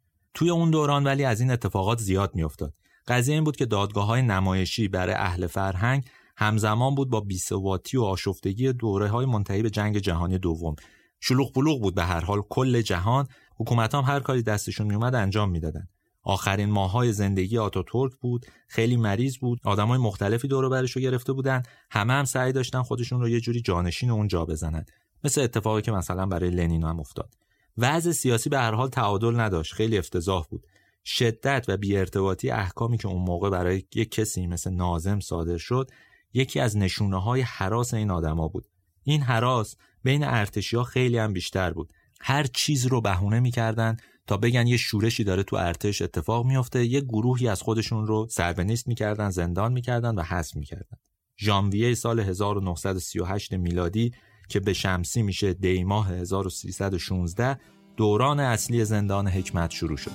توی اون دوران ولی از این اتفاقات زیاد میافتاد. قضیه این بود که دادگاه های نمایشی برای اهل فرهنگ همزمان بود با بیسواتی و آشفتگی دوره های منتهی به جنگ جهانی دوم. شلوغ بلوغ بود به هر حال کل جهان. حکومت هم هر کاری دستشون میومد انجام می‌دادن. آخرین ماهای زندگی آتاتورک بود. خیلی مریض بود. آدمای مختلفی دور برش رو گرفته بودن. همه هم سعی داشتن خودشون رو یه جوری جانشین اون جا بزنن. مثل اتفاقی که مثلا برای لنین هم افتاد. وضع سیاسی به هر حال تعادل نداشت. خیلی افتضاح بود. شدت و بیارتباطی احکامی که اون موقع برای یک کسی مثل نازم صادر شد یکی از نشونه های حراس این آدما بود. این حراس بین ارتشی خیلی هم بیشتر بود. هر چیز رو بهونه می‌کردن تا بگن یه شورشی داره تو ارتش اتفاق میافته یه گروهی از خودشون رو سربنیست می‌کردن زندان می‌کردن و حذف می‌کردن. ژانویه سال 1938 میلادی که به شمسی میشه دی ماه 1316 دوران اصلی زندان حکمت شروع شد.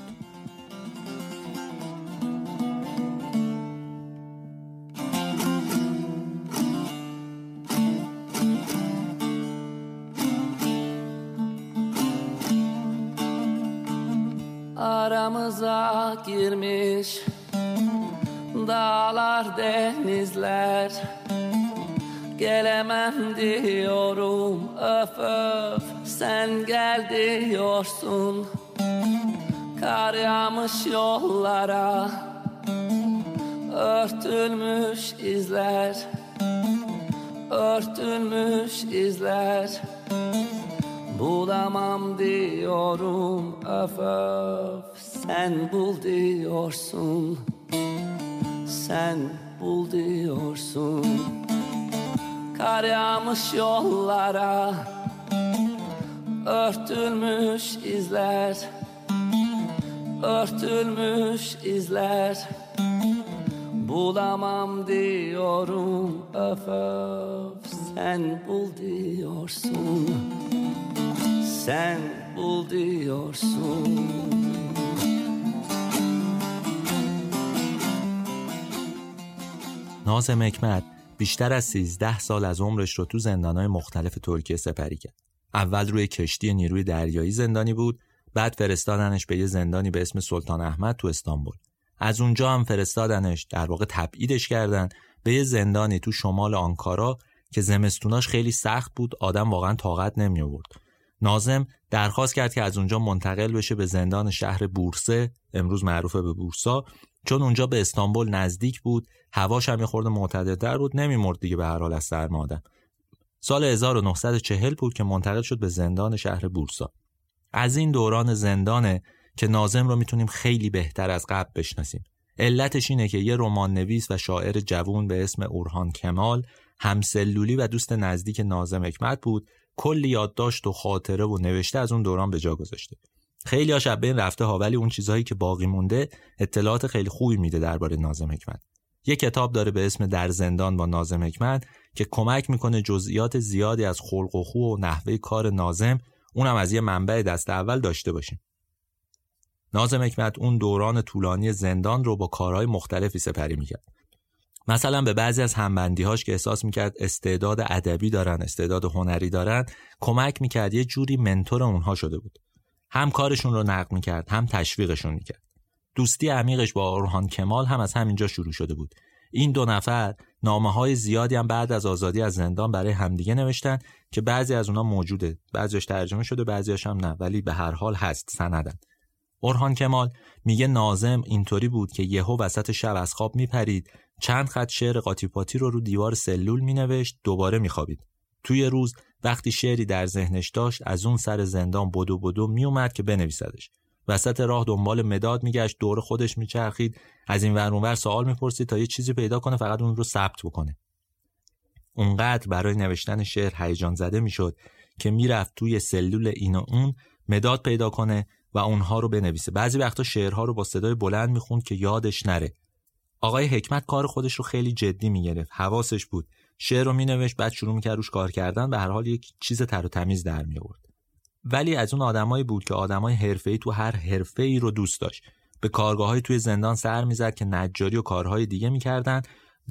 Aramıza girmiş dağlar denizler Gelemem diyorum. Öf öf sen gel diyorsun. Kar yağmış yollara Örtülmüş izler Örtülmüş izler. Bulamam diyorum. Öf öf Sen bul diyorsun. Sen bul diyorsun Kar yağmış yollara Örtülmüş izler Örtülmüş izler. Bulamam diyorum öf öf Sen bul diyorsun Sen bul diyorsun. Nazım Ekmer بیشتر از 13 سال از عمرش رو تو زندانهای مختلف ترکیه سپری کرد. اول روی کشتی نیروی دریایی زندانی بود بعد فرستادنش به یه زندانی به اسم سلطان احمد تو استانبول. از اونجا هم فرستادنش در واقع تبعیدش کردن به یه زندانی تو شمال آنکارا که زمستوناش خیلی سخت بود آدم واقعا طاقت نمی آورد نازم درخواست کرد که از اونجا منتقل بشه به زندان شهر بورسه امروز معروف به بورسا. چون اونجا به استانبول نزدیک بود هواش هم خورده معتدلتر بود نمیمرد دیگه به هر حال از سرما آدم سال 1940 بود که منتقل شد به زندان شهر بورسا. از این دوران زندانه که نازم رو می‌تونیم خیلی بهتر از قبل بشناسیم. علتش اینه که یه رمان نویس و شاعر جوون به اسم اورهان کمال همسلولی و دوست نزدیک نازم حکمت بود کلی یادداشت و خاطره و نوشته از اون دوران به جا گذاشته. خیلی ها شب بین رفته ها ولی اون چیزهایی که باقی مونده اطلاعات خیلی خوبی میده درباره نازم حکمت. یه کتاب داره به اسم در زندان با نازم حکمت که کمک می‌کنه جزئیات زیادی از خلق و خو و نحوه کار نازم اونم از یه منبع دست اول داشته باشیم. نازم حکمت اون دوران طولانی زندان رو با کارهای مختلفی سپری می‌کرد. مثلا به بعضی از همبندیهاش که احساس می‌کرد استعداد ادبی دارن استعداد هنری دارن کمک می‌کرد یه جوری منتور اونها شده بود. هم کارشون رو نقد می‌کرد هم تشویقشون می‌کرد. دوستی عمیقش با اورهان کمال هم از همینجا شروع شده بود. این دو نفر نامه های زیادی هم بعد از آزادی از زندان برای همدیگه نوشتن که بعضی از اونها موجوده. بعضیش ترجمه شده بعضیش هم نه ولی به هر حال هست سندن. اورهان کمال میگه نازم اینطوری بود که یهو وسط شب از خواب میپرید چند خط شعر قاطی رو رو دیوار سلول مینوشت دوباره میخوابید. توی روز وقتی شعری در ذهنش داشت از اون سر زندان بدو بدو میومد که بنویسدش. وسط راه دنبال مداد میگشت دور خودش میچرخید از این ور اونور سوال می‌پرسید تا یه چیزی پیدا کنه فقط اون رو ثبت بکنه. اونقدر برای نوشتن شعر هیجان زده می‌شد که می‌رفت توی سلول این و اون مداد پیدا کنه و اونها رو بنویسه. بعضی وقتا شعرها رو با صدای بلند می‌خوند که یادش نره. آقای حکمت کار خودش رو خیلی جدی می‌گرفت. حواسش بود. شعر رو مینوشت بعد شروع می‌کرد روش کار کردن به هر حال یک چیز تر و تمیز در می ولی از اون آدمایی بود که آدمای حرفه‌ای تو هر حرفه‌ای رو دوست داشت. به کارگاههای توی زندان سر می‌زد که نجاری و کارهای دیگه می‌کردن.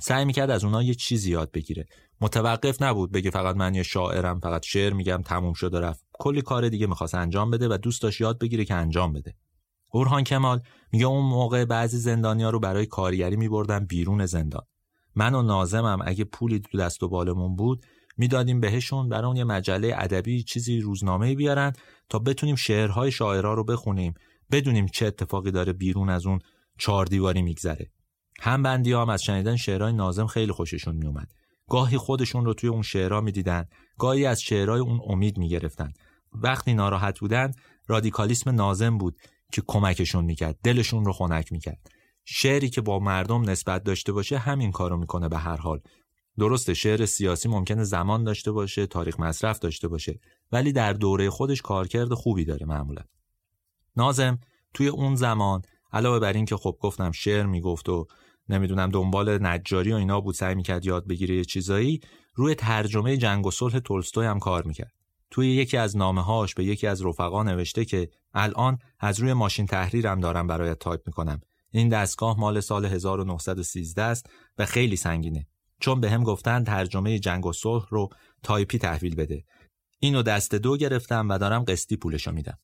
سعی می‌کرد از اونها یه چیزی یاد بگیره. متوقف نبود بگه فقط من یه شاعرم فقط شعر میگم تموم شده رفت. کلی کار دیگه می‌خواست انجام بده و دوست داشت یاد بگیره که انجام بده. اورهان کمال میگه اون موقع بعضی زندانیا رو برای کارگری میبردن بیرون زندان. من و نازمم اگه پولی تو دست و بالمون بود می‌دادیم بهشون برای اون یه مجله ادبی چیزی روزنامه بیارن تا بتونیم شعرهای شاعرها رو بخونیم بدونیم چه اتفاقی داره بیرون از اون چهار دیواری میگذره. هم بندی هم از شنیدن شعرهای نازم خیلی خوششون میومد گاهی خودشون رو توی اون شعرها می‌دیدن گاهی از شعرهای اون امید می‌گرفتن. وقتی ناراحت بودن رادیکالیسم نازم بود که کمکشون می‌کرد دلشون رو خنک می‌کرد. شعری که با مردم نسبت داشته باشه همین کارو می‌کنه به هر حال. درسته شعر سیاسی ممکنه زمان داشته باشه تاریخ مصرف داشته باشه ولی در دوره خودش کارکرد خوبی داره معمولا. نازم توی اون زمان علاوه بر این که خب گفتم شعر می‌گفت و نمی‌دونم دنبال نجاری و اینا بود سعی می‌کرد یاد بگیره یه چیزایی روی ترجمه جنگ و صلح تولستوی هم کار می‌کرد. توی یکی از نامه هاش به یکی از رفقا نوشته که الان از روی ماشین تحریرم دارم برایت تایپ می‌کنم. این دستگاه مال سال 1913 است و خیلی سنگینه. چون بهم گفتن ترجمه جنگ و صلح رو تایپی تحویل بده. اینو دست دو گرفتم و دارم قسطی پولشو میدم.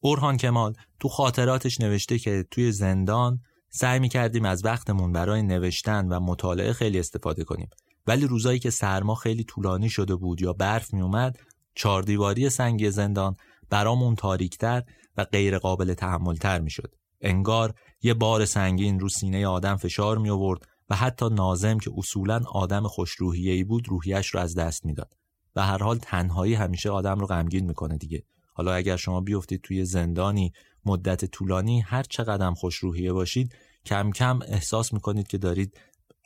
اورهان کمال تو خاطراتش نوشته که توی زندان سعی می‌کردیم از وقتمون برای نوشتن و مطالعه خیلی استفاده کنیم. ولی روزایی که سرما خیلی طولانی شده بود یا برف میومد چاردیواری سنگی زندان برامون تاریکتر و غیر قابل تحملتر می‌شد. انگار یه بار سنگین رو سینه آدم فشار می آورد و حتی نازم که اصولا آدم خوشروحیه‌ای بود روحیش رو از دست می‌داد. و هر حال تنهایی همیشه آدم رو غمگین می‌کنه دیگه. حالا اگر شما بیفتید توی زندانی مدت طولانی هر چقدر خوش روحیه باشید کم کم احساس می‌کنید که دارید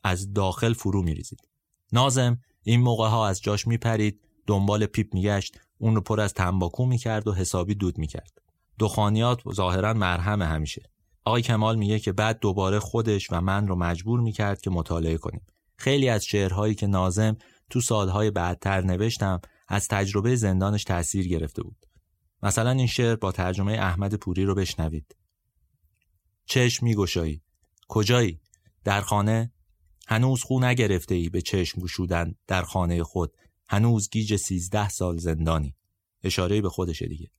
از داخل فرو میریزید. نازم این موقع ها از جاش میپرید دنبال پیپ میگشت اون رو پر از تنباکو می‌کرد و حسابی دود می‌کرد. دخانیات ظاهرا مرهم همیشه. آقای کمال میگه که بعد دوباره خودش و من رو مجبور می‌کرد که مطالعه کنیم. خیلی از شعرهایی که نازم تو سالهای بعدتر نوشتم از تجربه زندانش تاثیر گرفته بود. مثلا این شعر با ترجمه احمد پوری رو بشنوید. چشم میگشایی. کجایی؟ در خانه؟ هنوز خو نگرفته ای به چشم گشودن در خانه خود. هنوز گیج سیزده سال زندانی. اشاره به خودشه دیگه.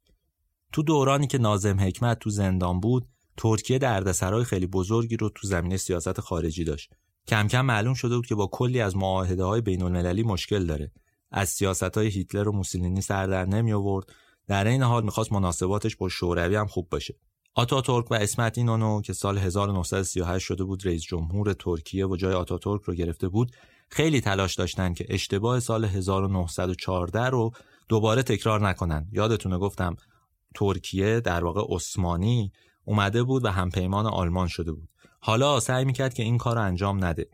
تو دورانی که نازم حکمت تو زندان بود ترکیه دردسرای خیلی بزرگی رو تو زمینه سیاست خارجی داشت. کم کم معلوم شده بود که با کلی از معاهده های بین المللی مشکل داره. از سیاست های هیتلر و موسولینی سر در نمی آورد در این حال می‌خواست مناسباتش با شوروی هم خوب باشه. آتاتورک و اسمت اینونو که سال 1938 شده بود رئیس جمهور ترکیه و جای آتاتورک رو گرفته بود خیلی تلاش داشتن که اشتباه سال 1914 رو دوباره تکرار نکنن. یادتونه گفتم ترکیه در واقع عثمانی اومده بود و همپیمان آلمان شده بود. حالا سعی می‌کرد که این کار انجام نده.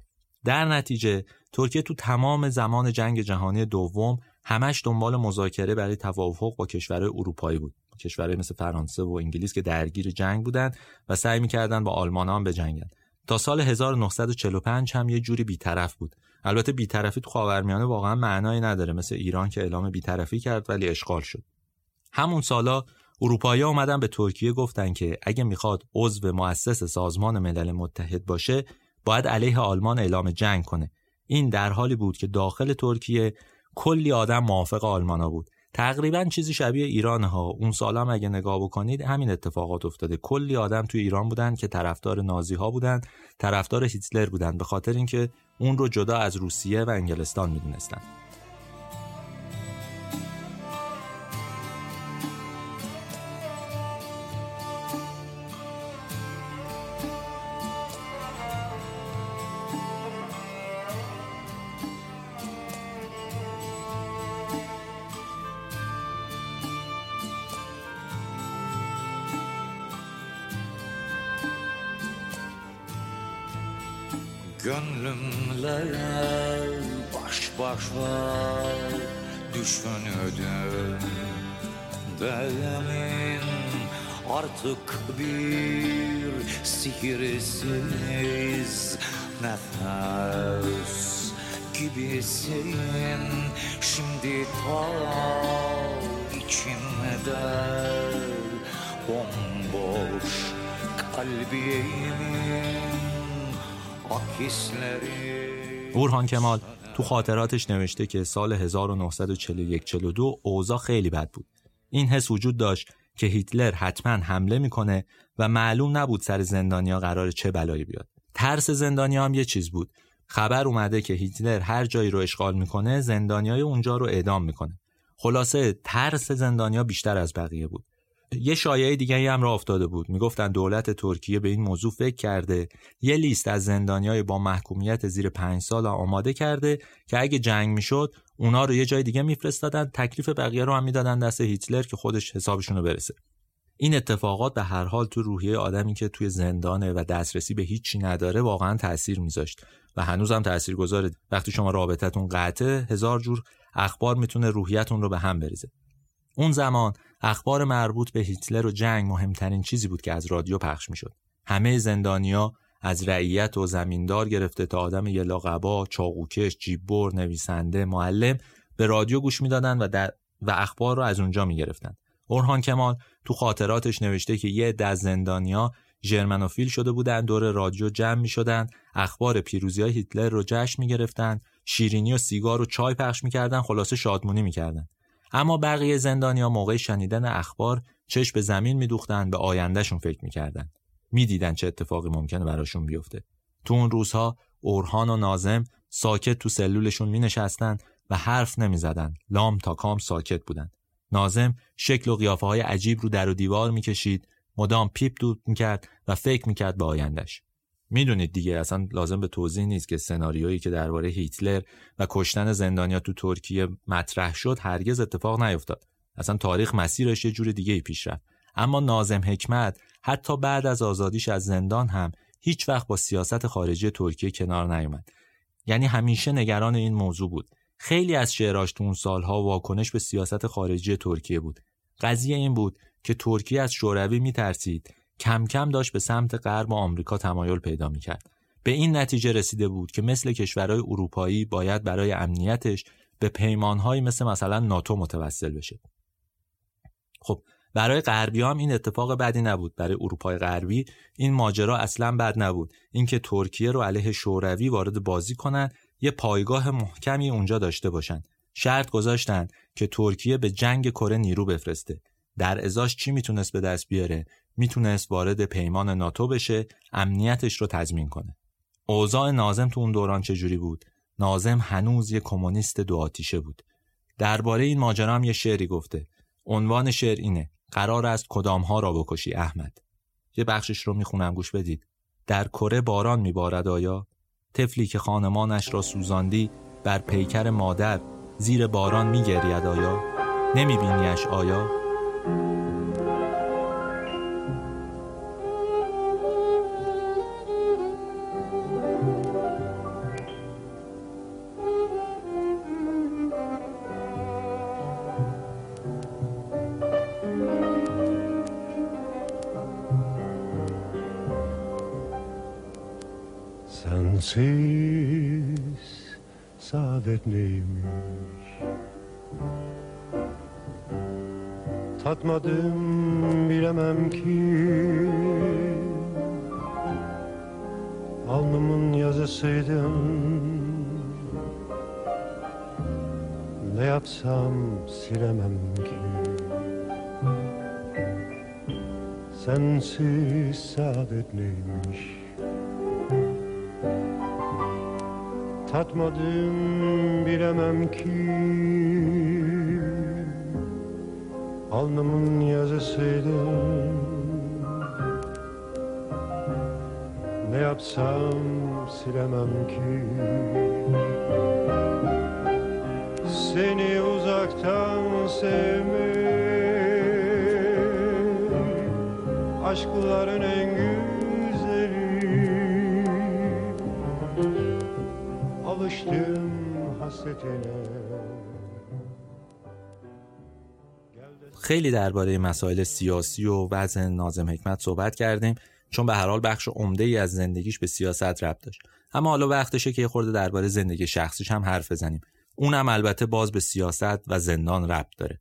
در نتیجه ترکیه تو تمام زمان جنگ جهانی دوم همش دنبال مذاکره برای توافق با کشورهای اروپایی بود. کشورهای مثل فرانسه و انگلیس که درگیر جنگ بودند و سعی می‌کردن با آلمان هم بجنگن تا سال 1945 هم یه جوری بیطرف بود. البته بیطرفی تو خاورمیانه واقعا معنایی نداره. مثل ایران که اعلام بیطرفی کرد ولی اشغال شد. همون سالا اروپایی اومدن به ترکیه گفتن که اگه می‌خواد عضو مؤسس سازمان ملل متحد باشه باید علیه آلمان اعلام جنگ کنه. این در حالی بود که داخل ترکیه کلی آدم موافق آلمانا بود. تقریبا چیزی شبیه ایران ها. اون سال هم اگه نگاه بکنید همین اتفاقات افتاده. کلی آدم توی ایران بودن که طرفدار نازی ها بودن طرفدار هیتلر بودن. به خاطر اینکه اون رو جدا از روسیه و انگلستان می‌دونستن. Gönlümle baş başa düşünüdüm Demin artık bir sihirsiz nefes gibisin. Şimdi ta içimde bomboş kalbimin اورهان کمال تو خاطراتش نوشته که سال 1941-42 اوضاع خیلی بد بود. این حس وجود داشت که هیتلر حتما حمله می‌کنه و معلوم نبود سر زندانیا قرار چه بلایی بیاد. ترس زندانیا هم یه چیز بود. خبر اومده که هیتلر هر جایی رو اشغال می‌کنه زندانیای اونجا رو اعدام می‌کنه. خلاصه ترس زندانیا بیشتر از بقیه بود. یه شایعه دیگه هم را افتاده بود. می‌گفتن دولت ترکیه به این موضوع فکر کرده. یه لیست از زندانیای با محکومیت زیر پنج سال آماده کرده که اگه جنگ می‌شد اونا رو یه جای دیگه میفرستادن. تکلیف بقیه رو هم می‌دادن دست هیتلر که خودش حسابشون رو برسه. این اتفاقات به هر حال تو روحیه آدمی که توی زندانه و دسترسی به هیچی نداره واقعا تاثیر میذاشت و هنوزم تاثیر گذاره وقتی شما رابطتون قطعه هزار جور اخبار می‌تونه روحیتون رو به هم بریزه. اون زمان اخبار مربوط به هیتلر و جنگ مهمترین چیزی بود که از رادیو پخش می‌شد. همه زندانیا از رعیت و زمیندار گرفته تا آدم یلا قبا، چاقوکش، جیببر، نویسنده، معلم به رادیو گوش می‌دادن و و اخبار رو از اونجا می‌گرفتن. اورهان کمال تو خاطراتش نوشته که یه عده زندانیا ژرمنوفیل شده بودن دور رادیو جمع می شدن اخبار پیروزی های هیتلر رو جشن می گرفتن شیرینی و سیگار و چای پخش می‌کردن خلاصه شادمونی می‌کردن اما بقیه زندانیا موقع شنیدن اخبار چشم به زمین میدوختن به آیندهشون فکر می‌کردن می‌دیدن چه اتفاقی ممکنه براشون بیفته تو اون روزها اورهان و نازم ساکت تو سلولشون می نشستن و حرف نمی زدن. لام تا کام ساکت بودن. نازم شکل و قیافه های عجیب رو در و دیوار می کشید. مدام پیپ دود می کرد و فکر می کرد به آیندهش. می‌دونید دیگه اصلا لازم به توضیح نیست که سناریویی که درباره هیتلر و کشتن زندانیا تو ترکیه مطرح شد هرگز اتفاق نیفتاد. اصلا تاریخ مسیرش یه جور دیگه ای پیش رفت. اما نازم حکمت حتی بعد از آزادیش از زندان هم هیچ وقت با سیاست خارجی ترکیه کنار نیومد. یعنی همیشه نگران این موضوع بود. خیلی از شعراش تو اون سالها واکنش به سیاست خارجی ترکیه بود. قضیه این بود که ترکیه از شوروی میترسید کم کم داشت به سمت غرب و آمریکا تمایل پیدا می‌کرد. به این نتیجه رسیده بود که مثل کشورهای اروپایی باید برای امنیتش به پیمانهایی مثل مثلا ناتو متوسل بشه. خب برای غربی هم این اتفاق بدی نبود. برای اروپای غربی این ماجرا اصلا بد نبود. اینکه ترکیه رو علیه شوروی وارد بازی کنن یه پایگاه محکمی اونجا داشته باشن. شرط گذاشتن که ترکیه به جنگ کره نیرو بفرسته. در ازاش چی می‌تونست به دست بیاره؟ می‌تونست وارد پیمان ناتو بشه امنیتش رو تضمین کنه. اوضاع نازم تو اون دوران چجوری بود؟ نازم هنوز یه کمونیست دو آتیشه بود. درباره این ماجرا هم یه شعری گفته. عنوان شعر اینه قرار است کدام ها را بکشی احمد. یه بخشش رو می‌خونم گوش بدید. در کره باران میبارد آیا؟ طفلی که خانمانش را سوزاندی بر پیکر مادر زیر باران میگرید آیا؟ نمیبینیش آیا؟ Sensiz saadet neymiş? Tatmadım bilemem ki. Alnımın yazısıydın Ne yapsam silemem ki. Sensiz saadet neymiş Tatmadım bilemem ki. Alnımın yazısıydın Ne yapsam silemem ki. Seni uzaktan sevmek Aşkların en خیلی درباره مسائل سیاسی و وضع نازم حکمت صحبت کردیم چون به هر حال بخش عمده ای از زندگیش به سیاست ربط داشت. اما حالا وقتشه که خورده درباره زندگی شخصیش هم حرف بزنیم. اونم البته باز به سیاست و زندان ربط داره.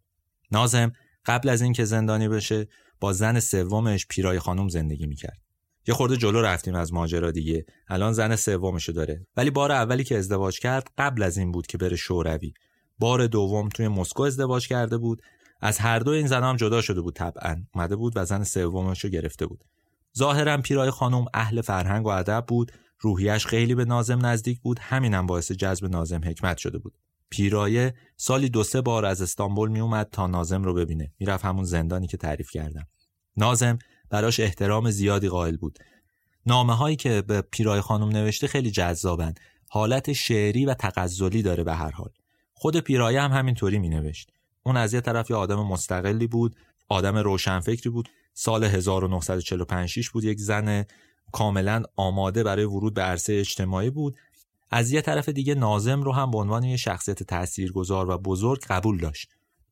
نازم قبل از اینکه زندانی بشه با زن سومش پیرای خانم زندگی می‌کرد. یه خورده جلو رفتیم از ماجرا دیگه. الان زن سومشو داره. ولی بار اولی که ازدواج کرد قبل از این بود که بره شوروی. بار دوم توی مسکو ازدواج کرده بود. از هر دو این زن هم جدا شده بود طبعا. اومده بود و زن سومش رو گرفته بود. ظاهرا پیرای خانم اهل فرهنگ و ادب بود. روحیش خیلی به نازم نزدیک بود. همینم باعث جذب نازم حکمت شده بود. پیرایه سالی دو سه بار از استانبول میومد تا نازم رو ببینه. می‌رفت همون زندانی که تعریف کردم. نازم براش احترام زیادی قائل بود. نامه هایی که به پیرای خانم نوشته خیلی جذابن حالت شعری و تغزلی داره به هر حال. خود پیرایه هم همینطوری می نوشت اون از یه طرف یه آدم مستقلی بود آدم روشنفکری بود. سال 1945 بود یک زن کاملا آماده برای ورود به عرصه اجتماعی بود. از یه طرف دیگه نازم رو هم به عنوان یه شخصیت تاثیرگذار و بزرگ قبول داشت.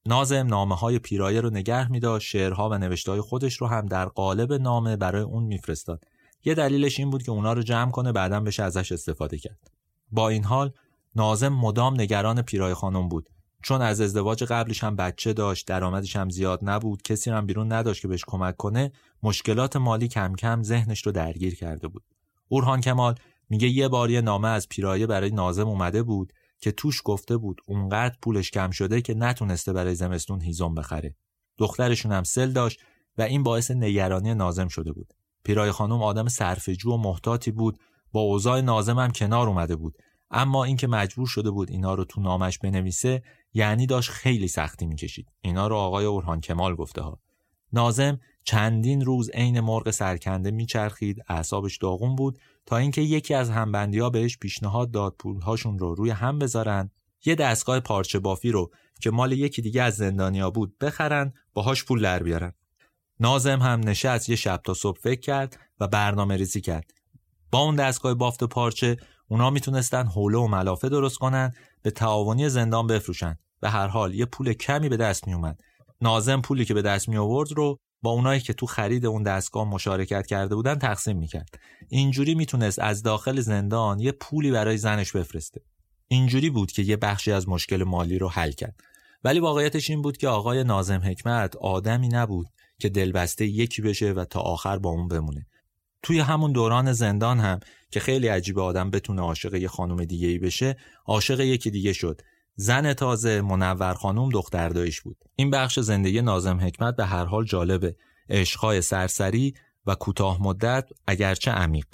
نازم نامه های پیرایه رو نگه می داشت شعرها و نوشته های خودش رو هم در قالب نامه برای اون میفرستاد. یه دلیلش این بود که اونا رو جمع کنه بعدا بشه ازش استفاده کرد. با این حال نازم مدام نگران پیرای خانم بود. چون از ازدواج قبلش هم بچه داشت درآمدش هم زیاد نبود کسی هم بیرون نداشت که بهش کمک کنه مشکلات مالی کم کم ذهنش رو درگیر کرده بود. اورهان کمال میگه یه بار یه نامه از پیرایه برای نازم اومده بود. که توش گفته بود اونقدر پولش کم شده که نتونسته برای زمستون هیزم بخره. دخترشون هم سل داشت و این باعث نگرانی نازم شده بود. پیرای خانم آدم صرفجو و محتاطی بود با اوضاع نازم هم کنار اومده بود. اما اینکه مجبور شده بود اینا رو تو نامش بنویسه یعنی داشت خیلی سختی می‌کشید. اینا رو آقای اورهان کمال گفته ها. نازم چندین روز عین مرغ سرکنده میچرخید اعصابش داغون بود تا اینکه یکی از همبندی بهش پیشنهاد داد پولهاشون رو روی هم بذارن یه دستگاه پارچه بافی رو که مال یکی دیگه از زندانیا بود بخرن باهاش پول در بیارن. نازم هم نشست یه شب تا صبح فکر کرد و برنامه ریزی کرد. با اون دستگاه بافت پارچه اونا می‌تونستن حوله و ملافه درست کنن به تعاونی زندان بفروشن. به هر حال یه پول کمی به دست میومد نازم پولی که به دست می آورد رو با اونایی که تو خرید اون دستگاه مشارکت کرده بودن تقسیم می‌کرد. اینجوری می‌تونست از داخل زندان یه پولی برای زنش بفرسته. اینجوری بود که یه بخشی از مشکل مالی رو حل کرد. ولی واقعیتش این بود که آقای نازم حکمت آدمی نبود که دلبسته یکی بشه و تا آخر با اون بمونه. توی همون دوران زندان هم که خیلی عجیب آدم بتونه عاشق یه خانم دیگه ای بشه عاشق یکی دیگه شد. زن تازه منور خانم دختردایش بود. این بخش زندگی نازم حکمت به هر حال جالبه عشقهای سرسری و کوتاه مدت اگرچه عمیق.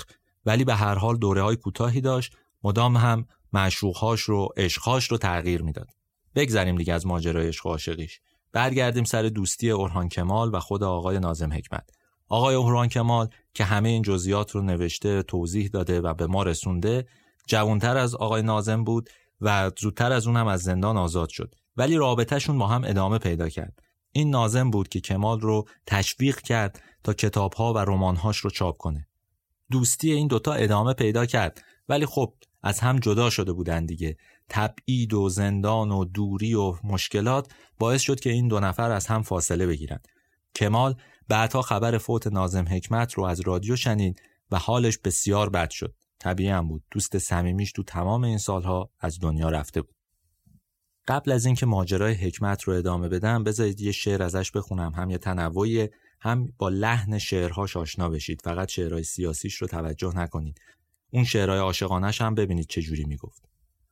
ولی به هر حال دوره های کوتاهی داشت مدام هم معشوقهاش رو عشقهاش رو تغییر می‌داد. بگذریم دیگه از ماجرای عشق عاشقیش. برگردیم سر دوستی اورهان کمال و خود آقای نازم حکمت. آقای اورهان کمال که همه این جزئیات رو نوشته توضیح داده و به ما رسونده جوانتر از آقای نازم بود. و زودتر از اون هم از زندان آزاد شد. ولی رابطهشون با هم ادامه پیدا کرد. این نازم بود که کمال رو تشویق کرد تا کتابها و رمانهاش رو چاپ کنه. دوستی این دوتا ادامه پیدا کرد. ولی خب از هم جدا شده بودن دیگه. تبعید و زندان و دوری و مشکلات باعث شد که این دو نفر از هم فاصله بگیرن. کمال بعدها خبر فوت نازم حکمت رو از رادیو شنید و حالش بسیار بد شد. طبیعی بود. دوست صمیمیش تو تمام این سالها از دنیا رفته بود. قبل از اینکه ماجرای حکمت رو ادامه بدم بذارید یه شعر ازش بخونم. هم یه تنوعی هم با لحن شعرهاش آشنا بشید. فقط شعرهای سیاسیش رو توجه نکنید. اون شعرهای عاشقانش هم ببینید چه جوری می‌گفت.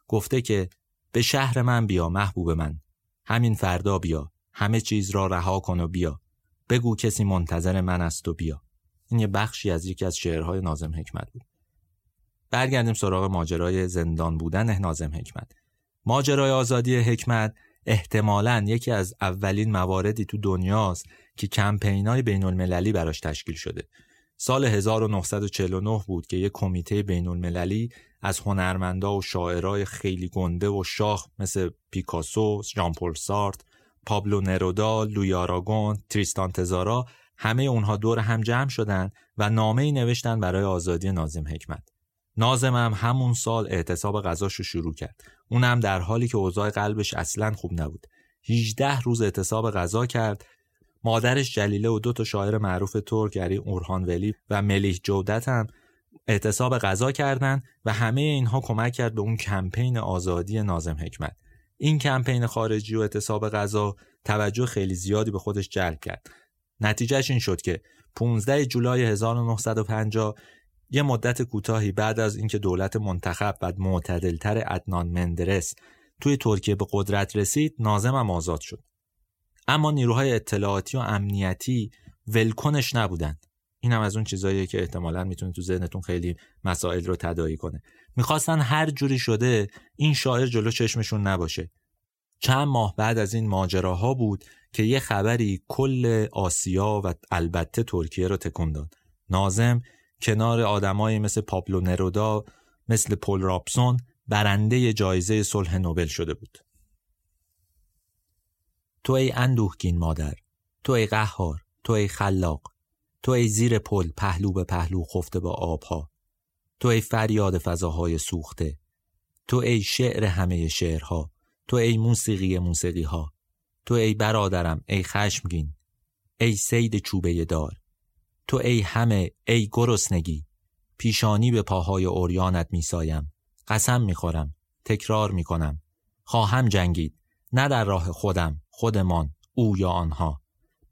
گفته که به شهر من بیا محبوب من. همین فردا بیا. همه چیز را رها کن و بیا. بگو کسی منتظر من است و بیا. این یه بخشی از یکی از شعرهای نازم حکمت بود. برگردیم سراغ ماجرای زندان بودن نازم حکمت ماجرای آزادی حکمت احتمالا یکی از اولین مواردی تو دنیاست که کمپینای بین المللی براش تشکیل شده سال 1949 بود که یک کمیته بین المللی از هنرمندا و شاعرای خیلی گنده و شاخ مثل پیکاسو، ژان پل سارت، پابلو نرودا، لوی آراگون، تریستان تزارا همه اونها دور هم جمع شدن و نامه ای نوشتن برای آزادی نازم حکمت. نازم هم همون سال اعتصاب غذاش رو شروع کرد. اونم در حالی که اوضاع قلبش اصلا خوب نبود. 18 روز اعتصاب غذا کرد. مادرش جلیله و دو تا شاعر معروف ترک یعنی اورهان ولی و ملیح جودت هم اعتصاب غذا کردند و همه اینها کمک کرد به اون کمپین آزادی نازم حکمت. این کمپین خارجی و اعتصاب غذا توجه خیلی زیادی به خودش جلب کرد. نتیجهش این شد که 15 جولای 1950 یه مدت کوتاهی بعد از اینکه دولت منتخب و معتدلتر ادنان مندرس توی ترکیه به قدرت رسید نازم هم آزاد شد. اما نیروهای اطلاعاتی و امنیتی ولکنش نبودند. این هم از اون چیزاییه که احتمالا می‌تونه تو ذهنتون خیلی مسائل رو تدایی کنه. می‌خواستن هر جوری شده این شاعر جلو چشمشون نباشه. چند ماه بعد از این ماجراها بود که یه خبری کل آسیا و البته ترکیه رو تکون داد. نازم کنار آدمایی مثل پابلو نرودا مثل پول رابسون برنده جایزه صلح نوبل شده بود. تو ای اندوهگین مادر تو ای قهار تو ای خلاق تو ای زیر پل پهلو به پهلو خفته با آبها تو ای فریاد فضاهای سوخته تو ای شعر همه شعرها تو ای موسیقی موسیقی ها تو ای برادرم ای خشمگین ای سید چوبه دار. تو ای همه ای گرسنگی. پیشانی به پاهای اوریانت میسایم. قسم می‌خورم تکرار می‌کنم. خواهم جنگید نه در راه خودم خودمان او یا آنها.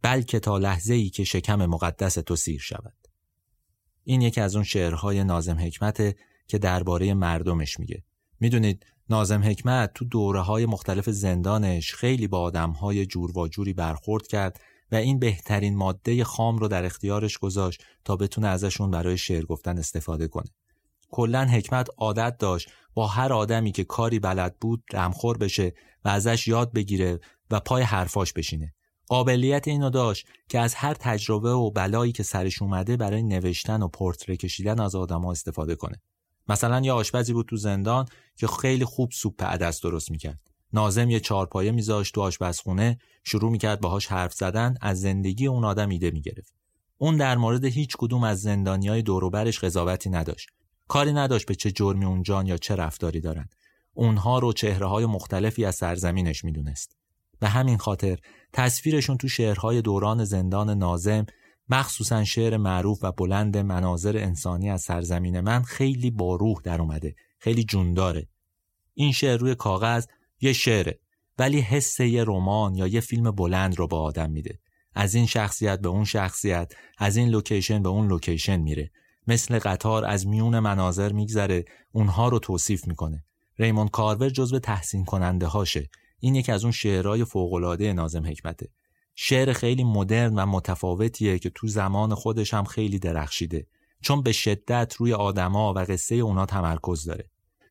بلکه تا لحظه ای که شکم مقدس تو سیر شود. این یکی از اون شعرهای نازم حکمت که درباره مردمش میگه. می‌دونید نازم حکمت تو دوره های مختلف زندانش خیلی با آدم های جور و جوری برخورد کرد و این بهترین ماده خام رو در اختیارش گذاشت تا بتونه ازشون برای شعر گفتن استفاده کنه. کلا حکمت عادت داشت با هر آدمی که کاری بلد بود رمخور بشه و ازش یاد بگیره و پای حرفاش بشینه. قابلیت اینو داشت که از هر تجربه و بلایی که سرش اومده برای نوشتن و پورتره کشیدن از آدما استفاده کنه. مثلا یه آشپزی بود تو زندان که خیلی خوب سوپ عدس درست می‌کرد. نازم یه چارپایه میذاشت تو آشپزخونه شروع می‌کرد باهاش حرف زدن از زندگی اون آدم ایده می‌گرفت. اون در مورد هیچ کدوم از زندانیای دوروبرش قضاوتی نداشت. کاری نداشت به چه جرمی اونجان یا چه رفتاری دارن. اونها رو چهره های مختلفی از سرزمینش می‌دونست. به همین خاطر تصویرشون تو شعرهای دوران زندان ناظم مخصوصا شعر معروف و بلند مناظر انسانی از سرزمین من خیلی با روح در اومده خیلی جونداره این شعر روی کاغذ یه شعره ولی حس یه رمان یا یه فیلم بلند رو به آدم میده. از این شخصیت به اون شخصیت از این لوکیشن به اون لوکیشن میره. مثل قطار از میون مناظر میگذره اونها رو توصیف می‌کنه. ریمون کارور جزو تحسین کننده هاشه این یکی از اون شعرهای فوقالعاده نازم حکمته. شعر خیلی مدرن و متفاوتیه که تو زمان خودش هم خیلی درخشیده. چون به شدت روی آدما و قصه اونا تمرکز داره.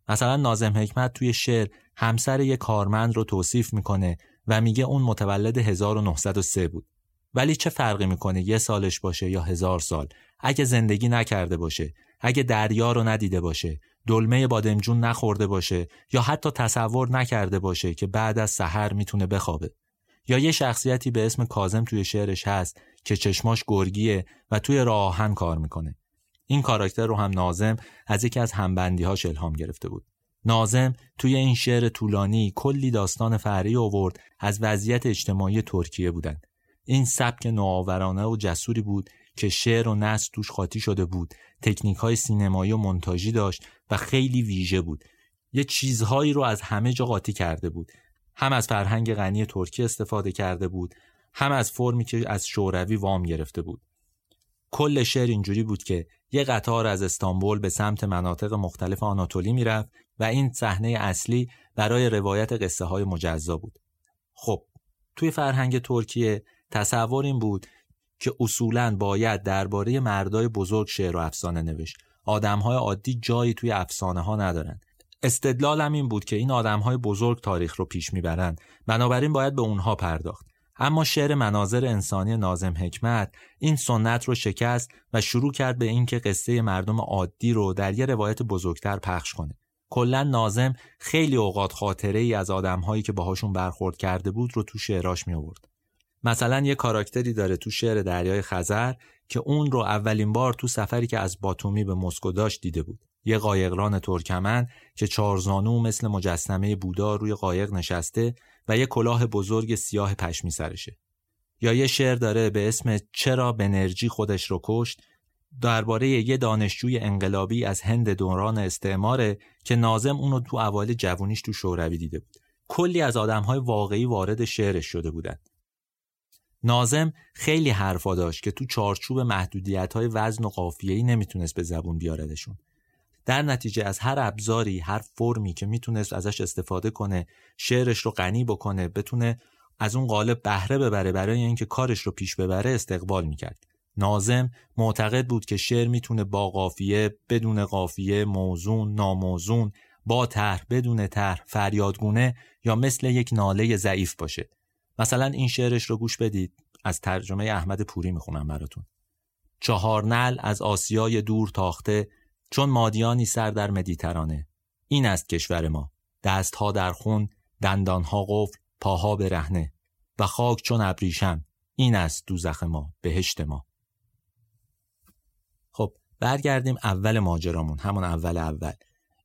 مثلا نازم حکمت توی شعر همسر یه کارمند رو توصیف می‌کنه و میگه اون متولد 1903 بود. ولی چه فرقی می‌کنه یه سالش باشه یا هزار سال؟ اگه زندگی نکرده باشه اگه دریا رو ندیده باشه دلمه بادمجون نخورده باشه یا حتی تصور نکرده باشه که بعد از سحر می‌تونه بخوابه. یا یه شخصیتی به اسم کازم توی شعرش هست که چشماش گرگیه و توی راهن کار می‌کنه. این کاراکتر رو هم نازم از یکی از همبندیهاش الهام گرفته بود. نازم توی این شعر طولانی کلی داستان فهری آورد از وضعیت اجتماعی ترکیه بودند. این سبک نوآورانه و جسوری بود که شعر و نصر توش خاطی شده بود تکنیک های سینمایی و منتاژی داشت و خیلی ویژه بود. یه چیزهایی رو از همه جا قاطی کرده بود. هم از فرهنگ غنی ترکی استفاده کرده بود هم از فرمی که از شوروی وام گرفته بود. کل شعر اینجوری بود که یه قطار از استانبول به سمت مناطق مختلف آناتولی می‌رفت و این صحنه اصلی برای روایت قصه های مجزا بود. خب توی فرهنگ ترکیه تصور این بود که اصولا باید درباره مردای بزرگ شعر و افسانه نوشت. آدمهای عادی جایی توی افسانه ها ندارن استدلالم این بود که این آدمهای بزرگ تاریخ رو پیش می‌برند. بنابراین باید به اونها پرداخت. اما شعر مناظر انسانی نازم حکمت این سنت رو شکست و شروع کرد به اینکه قصه مردم عادی رو در یه روایت بزرگتر پخش کنه. کلا نازم خیلی اوقات خاطره ای از آدمهایی که باهاشون برخورد کرده بود رو تو شعراش می آورد مثلا یه کاراکتری داره تو شعر دریای خزر که اون رو اولین بار تو سفری که از باتومی به مسکو داشت دیده بود. یه قایقران ترکمن که چارزانو مثل مجسمه بودا روی قایق نشسته و یه کلاه بزرگ سیاه پشمی سرشه. یا یه شعر داره به اسم چرا بنرژی خودش رو کشت درباره یه دانشجوی انقلابی از هند دوران استعماره که نازم اونو تو اوایل جوونیش تو شوروی دیده بود. کلی از آدمهای واقعی وارد شعرش شده بودند نازم خیلی حرفا داشت که تو چارچوب محدودیت های وزن و قافیه‌ای نمی‌تونست به زبون بیاردشون. در نتیجه از هر ابزاری هر فرمی که می‌تونست ازش استفاده کنه شعرش رو غنی بکنه بتونه از اون قالب بهره ببره برای اینکه کارش رو پیش ببره استقبال می‌کرد. نازم معتقد بود که شعر می‌تونه با قافیه بدون قافیه موزون ناموزون با طرح بدون طرح فریادگونه یا مثل یک ناله ضعیف باشه. مثلا این شعرش رو گوش بدید. از ترجمه احمد پوری می‌خونم براتون. چهار نل از آسیای دور تاخته چون مادیانی سر در مدیترانه. این است کشور ما. دستها در خون دندانها قفل پاها برهنه. و خاک چون ابریشم. این است دوزخ ما بهشت ما. برگردیم اول ماجرامون همون اول اول.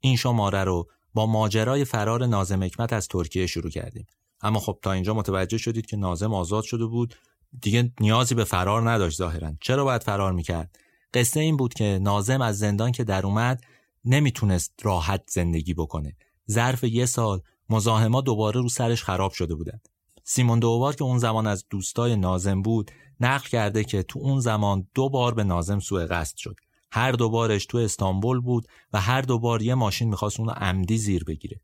این شماره رو با ماجرای فرار نازم حکمت از ترکیه شروع کردیم. اما خب تا اینجا متوجه شدید که نازم آزاد شده بود. دیگه نیازی به فرار نداشت ظاهرا. چرا باید فرار می‌کرد؟ قصه این بود که نازم از زندان که در اومد نمی‌تونست راحت زندگی بکنه. ظرف یه سال مزاحما دوباره رو سرش خراب شده بودن. سیمون دوبار که اون زمان از دوستای نازم بود نقل کرده که تو اون زمان دو بار به نازم سوء قصد شد. هر دوبارش تو استانبول بود و هر دوبار یه ماشین می‌خواست اونو عمدی زیر بگیره.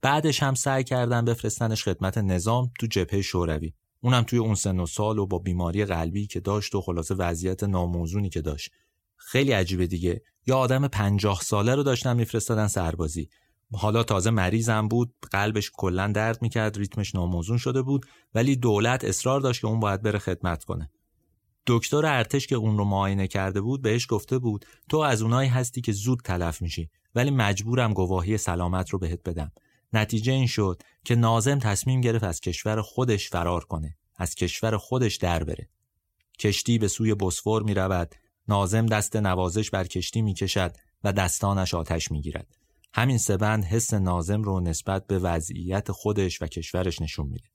بعدش هم سعی کردن بفرستنش خدمت نظام تو جبهه شوروی. اونم توی اون سن و سال و با بیماری قلبی که داشت و خلاصه وضعیت ناموزونی که داشت. خیلی عجیبه دیگه. یا آدم پنجاه ساله رو داشتن میفرستادن سربازی. حالا تازه مریضم بود قلبش کلا درد می‌کرد ریتمش ناموزون شده بود ولی دولت اصرار داشت که اون باید بره خدمت کنه. دکتر ارتش که اون رو معاینه کرده بود بهش گفته بود تو از اونایی هستی که زود تلف میشی ولی مجبورم گواهی سلامت رو بهت بدم. نتیجه این شد که نازم تصمیم گرفت از کشور خودش فرار کنه از کشور خودش در بره. کشتی به سوی بسفور می رود نازم دست نوازش بر کشتی می کشد و دستانش آتش می گیرد همین سبند حس نازم رو نسبت به وضعیت خودش و کشورش نشون میده.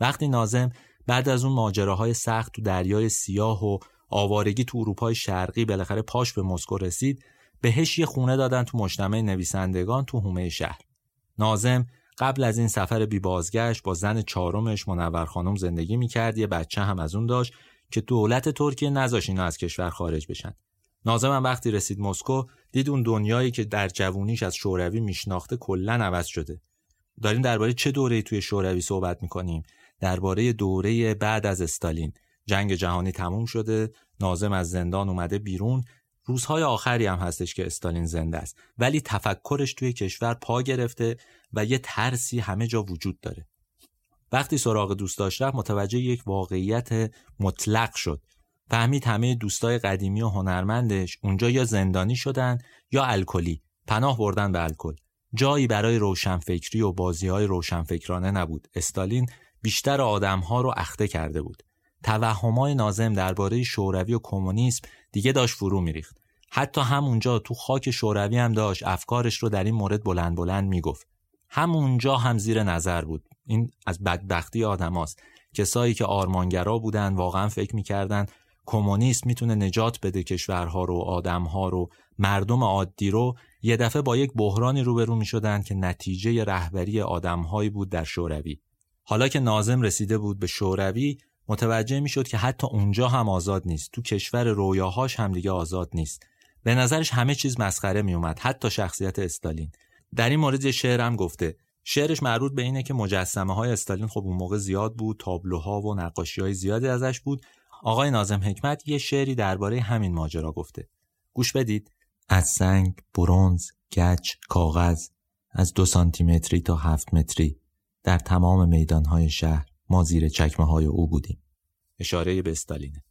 وقتی نازم بعد از اون ماجراهای سخت تو دریای سیاه و آوارگی تو اروپای شرقی بالاخره پاش به مسکو رسید بهش یه خونه دادن تو مجتمع نویسندگان تو حومه شهر. نازم قبل از این سفر بی بازگشت با زن چهارمش منور خانم زندگی می‌کرد یه بچه هم از اون داشت که دولت ترکیه نذاش اینا از کشور خارج بشن. نازم هم وقتی رسید مسکو دید اون دنیایی که در جوونیش از شوروی میشناخته کلا عوض شده. داریم درباره چه دوره‌ای توی شوروی صحبت می‌کنیم؟ درباره دوره بعد از استالین. جنگ جهانی تموم شده نازم از زندان اومده بیرون. روزهای آخری هم هستش که استالین زنده است. ولی تفکرش توی کشور پا گرفته و یه ترسی همه جا وجود داره. وقتی سراغ دوست داشت متوجه یک واقعیت مطلق شد. فهمید همه دوستای قدیمی و هنرمندش اونجا یا زندانی شدن یا الکلی. پناه بردن به الکل. جایی برای روشنفکری و بازی های روشنفکرانه نبود. استالین بیشتر آدمها رو اخته کرده بود. توهمای نازم درباره شوروی و کمونیسم دیگه داشت فرو میریخت. حتی همونجا تو خاک شوروی هم داشت افکارش رو در این مورد بلند بلند می‌گفت. همونجا هم زیر نظر بود. این از بدبختی آدماست کسایی که آرمانگرا بودن واقعا فکر می‌کردن کمونیسم می‌تونه نجات بده کشورها رو آدمها رو. مردم عادی رو یه دفعه با یک بحرانی روبرو می‌شدن که نتیجه رهبری آدمهایی بود در شوروی. حالا که نازم رسیده بود به شوروی متوجه می‌شد که حتی اونجا هم آزاد نیست. تو کشور رویاهاش هم دیگه آزاد نیست. به نظرش همه چیز مسخره میومد حتی شخصیت استالین. در این مورد شعر هم گفته. شعرش مربوط به اینه که مجسمه های استالین خب اون موقع زیاد بود تابلوها و نقاشی های زیادی ازش بود. آقای نازم حکمت یه شعری درباره همین ماجرا گفته. گوش بدید. از سنگ برونز گچ کاغذ از دو سانتیمتری تا هفت متری. در تمام میدانهای شهر ما زیر چکمه های او بودیم. اشاره به استالینه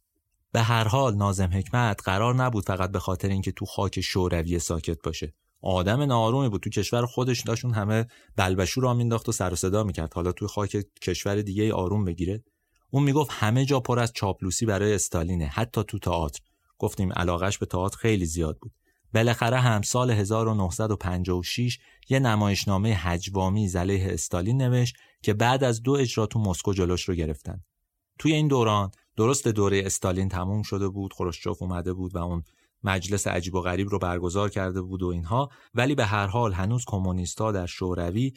به هر حال نازم حکمت قرار نبود فقط به خاطر اینکه تو خاک شوروی ساکت باشه. آدم نارومی بود. تو کشور خودش داشون همه بلبشو را مینداخت و سر و صدا می‌کرد. حالا تو خاک کشور دیگه آروم بگیره. اون می‌گفت همه جا پر از چاپلوسی برای استالینه حتی تو تئاتر. گفتیم علاقش به تئاتر خیلی زیاد بود. بالاخره هم سال 1956 یه نمایشنامه هجوامی علیه استالین نوشت که بعد از دو اجرا تو مسکو جلوش رو گرفتن. توی این دوران درست دوره استالین تموم شده بود خروشچوف اومده بود و اون مجلس عجیب و غریب رو برگزار کرده بود و اینها ولی به هر حال هنوز کمونیستا در شوروی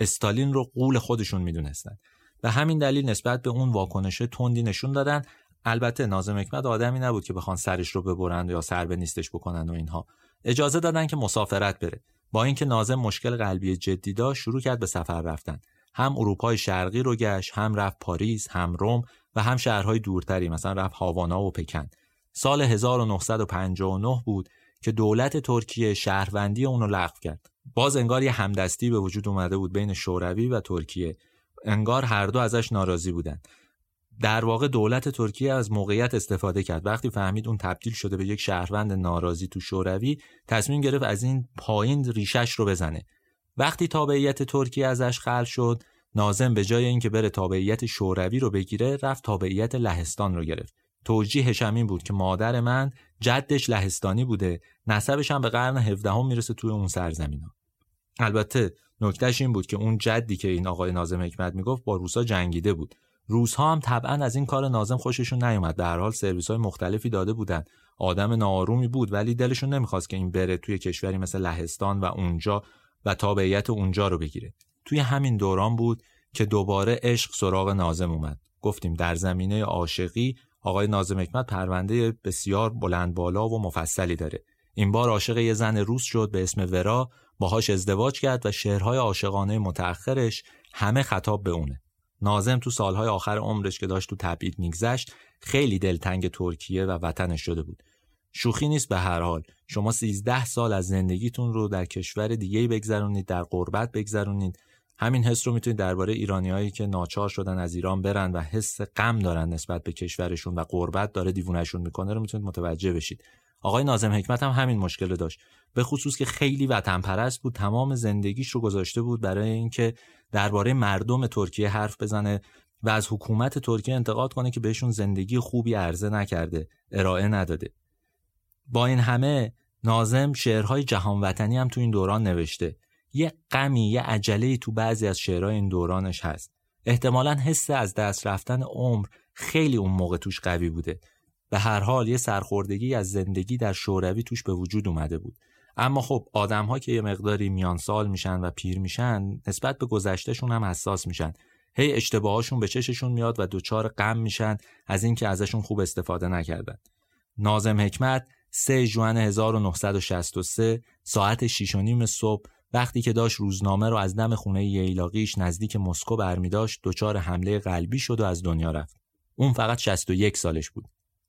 استالین رو قول خودشون می‌دونستن. و همین دلیل نسبت به اون واکنش تندی نشون دادن البته نازم حکمت آدمی نبود که بخوان سرش رو ببرند یا سر به نیستش بکنن و اینها. اجازه دادن که مسافرت بره. با اینکه نازم مشکل قلبی جدی داشت شروع کرد به سفر رفتن. هم اروپای شرقی رو گشت هم رفت پاریس هم روم و هم شهرهای دورتری مثلا رفت هاوانا و پکن. سال 1959 بود که دولت ترکیه شهروندی اون رو لغو کرد. باز انگار یه همدستی به وجود اومده بود بین شوروی و ترکیه. انگار هر دو ازش ناراضی بودند در واقع دولت ترکیه از موقعیت استفاده کرد. وقتی فهمید اون تبدیل شده به یک شهروند ناراضی تو شوروی تصمیم گرفت از این پایین ریشش رو بزنه. وقتی تابعیت ترکیه ازش خل شد نازم به جای اینکه بره تابعیت شوروی رو بگیره رفت تابعیت لهستان رو گرفت. توجیهش همین بود که مادر من جدش لهستانی بوده. نسبش هم به قرن 17 هم می‌رسه توی اون سرزمین. البته نکتهش این بود که اون جدی که این آقای نازم حکمت می‌گفت با روسا جنگیده بود. روزها هم طبعا از این کار نازم خوششون نیومد. هر حال سرویس های مختلفی داده بودن. آدم ناآرومی بود ولی دلشون نمی‌خواست که این بره توی کشوری مثل لهستان و اونجا و تابعیت اونجا رو بگیره. توی همین دوران بود که دوباره عشق سراغ نازم اومد. گفتیم در زمینه عاشقی آقای نازم حکمت پرونده بسیار بلند بالا و مفصلی داره. این بار عاشق یه زن روس شد به اسم ورا باهاش ازدواج کرد و شعرهای عاشقانه متأخرش همه خطاب به اونه. نازم تو سالهای آخر عمرش که داشت تو تبعید میگذشت خیلی دلتنگ ترکیه و وطنش شده بود. شوخی نیست به هر حال. شما 13 سال از زندگیتون رو در کشور دیگه بگذرونید در غربت بگذرونید. همین حس رو می‌تونید درباره ایرانیایی که ناچار شدن از ایران برن و حس غم دارن نسبت به کشورشون و غربت داره دیوونهشون می‌کنه رو می‌تونید متوجه بشید. آقای نازم حکمت هم همین مشکل داشت. به خصوص که خیلی وطن پرست بود تمام زندگیش رو گذاشته بود برای اینکه درباره مردم ترکیه حرف بزنه و از حکومت ترکیه انتقاد کنه که بهشون زندگی خوبی عرضه نکرده ارائه نداده. با این همه نازم شعرهای جهان وطنی هم تو این دوران نوشته. یه غمی یه عجله تو بعضی از شعرهای این دورانش هست. احتمالا حس از دست رفتن عمر خیلی اون موقع توش قوی بوده. به هر حال یه سرخوردگی از زندگی در شوروی توش به وجود اومده بود. اما خب آدم ها که یه مقداری میان سال میشن و پیر میشن نسبت به گذشتهشون هم حساس میشن. هی اشتباهاشون به چششون میاد و دچار غم میشن از اینکه ازشون خوب استفاده نکردن. نازم حکمت 3 ژوئن 1963 ساعت 6 و نیم صبح وقتی که داشت روزنامه رو از دم خونه ییلاقیش نزدیک مسکو برمی داشت دچار حمله قلبی شد و از دنیا رفت. اون فقط 61 سالش بود.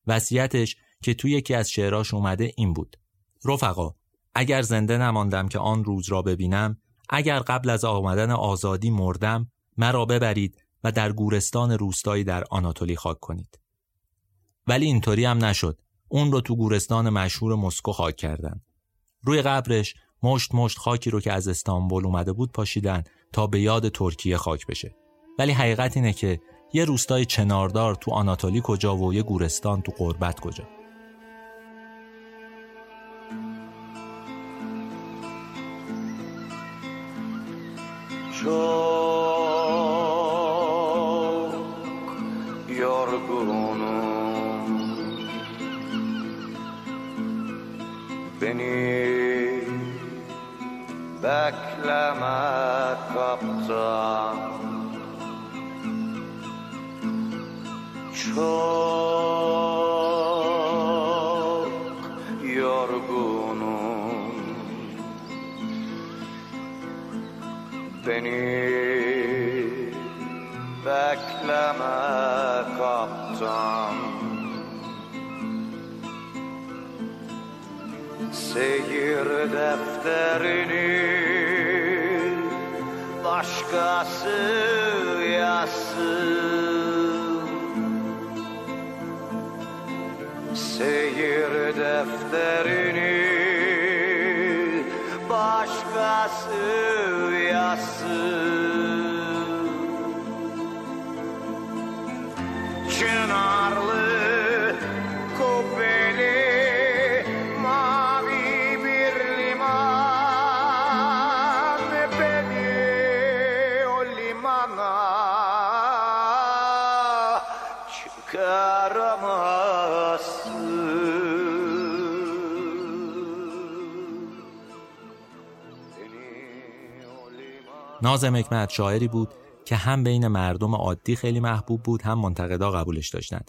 وصیتش که توی یکی از شعراش اومده این بود. رفقا اگر زنده نماندم که آن روز را ببینم اگر قبل از آمدن آزادی مردم مرا ببرید و در گورستان روستایی در آناتولی خاک کنید. ولی اینطوری هم نشد. اون رو تو گورستان مشهور مسکو خاک کردن. روی قبرش مشت مشت خاکی رو که از استانبول اومده بود پاشیدن تا به یاد ترکیه خاک بشه. ولی حقیقت اینه که یه روستای چناردار تو آناتولی کجا و یه گورستان تو قربت کجا. çok yorgunum. Beni bekleme kaptan. Çok Beni bekleme kaptan. Seyir defterini başkası yazsın. Seyir defterini başkası yazsın Çınarlı kubbeli mavi bir liman Beni o limana çıkaramazsın Beni o limana نازم حکمت شاعری بود که هم بین مردم عادی خیلی محبوب بود هم منتقدا قبولش داشتن.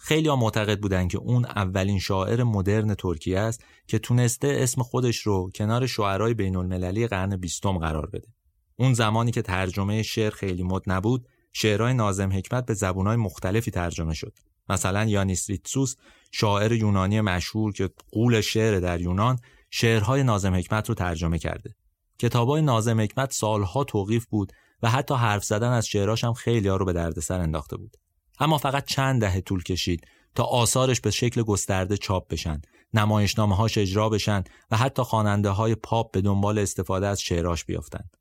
خیلی ها معتقد بودن که اون اولین شاعر مدرن ترکیه است که تونسته اسم خودش رو کنار شاعرای بین المللی قرن بیستم قرار بده. اون زمانی که ترجمه شعر خیلی مد نبود شعرهای نازم حکمت به زبونهای مختلفی ترجمه شد. مثلا یانیس ریتسوس شاعر یونانی مشهور که قول شعر در یونان شعرهای نازم حکمت رو ترجمه کرده. کتابای نازم حکمت سالها توقیف بود و حتی حرف زدن از شعراش هم خیلی ها رو به دردسر انداخته بود. اما فقط چند دهه طول کشید تا آثارش به شکل گسترده چاپ بشن نمایشنامه هاش اجرا بشن و حتی خواننده های پاپ به دنبال استفاده از شعراش بیافتند.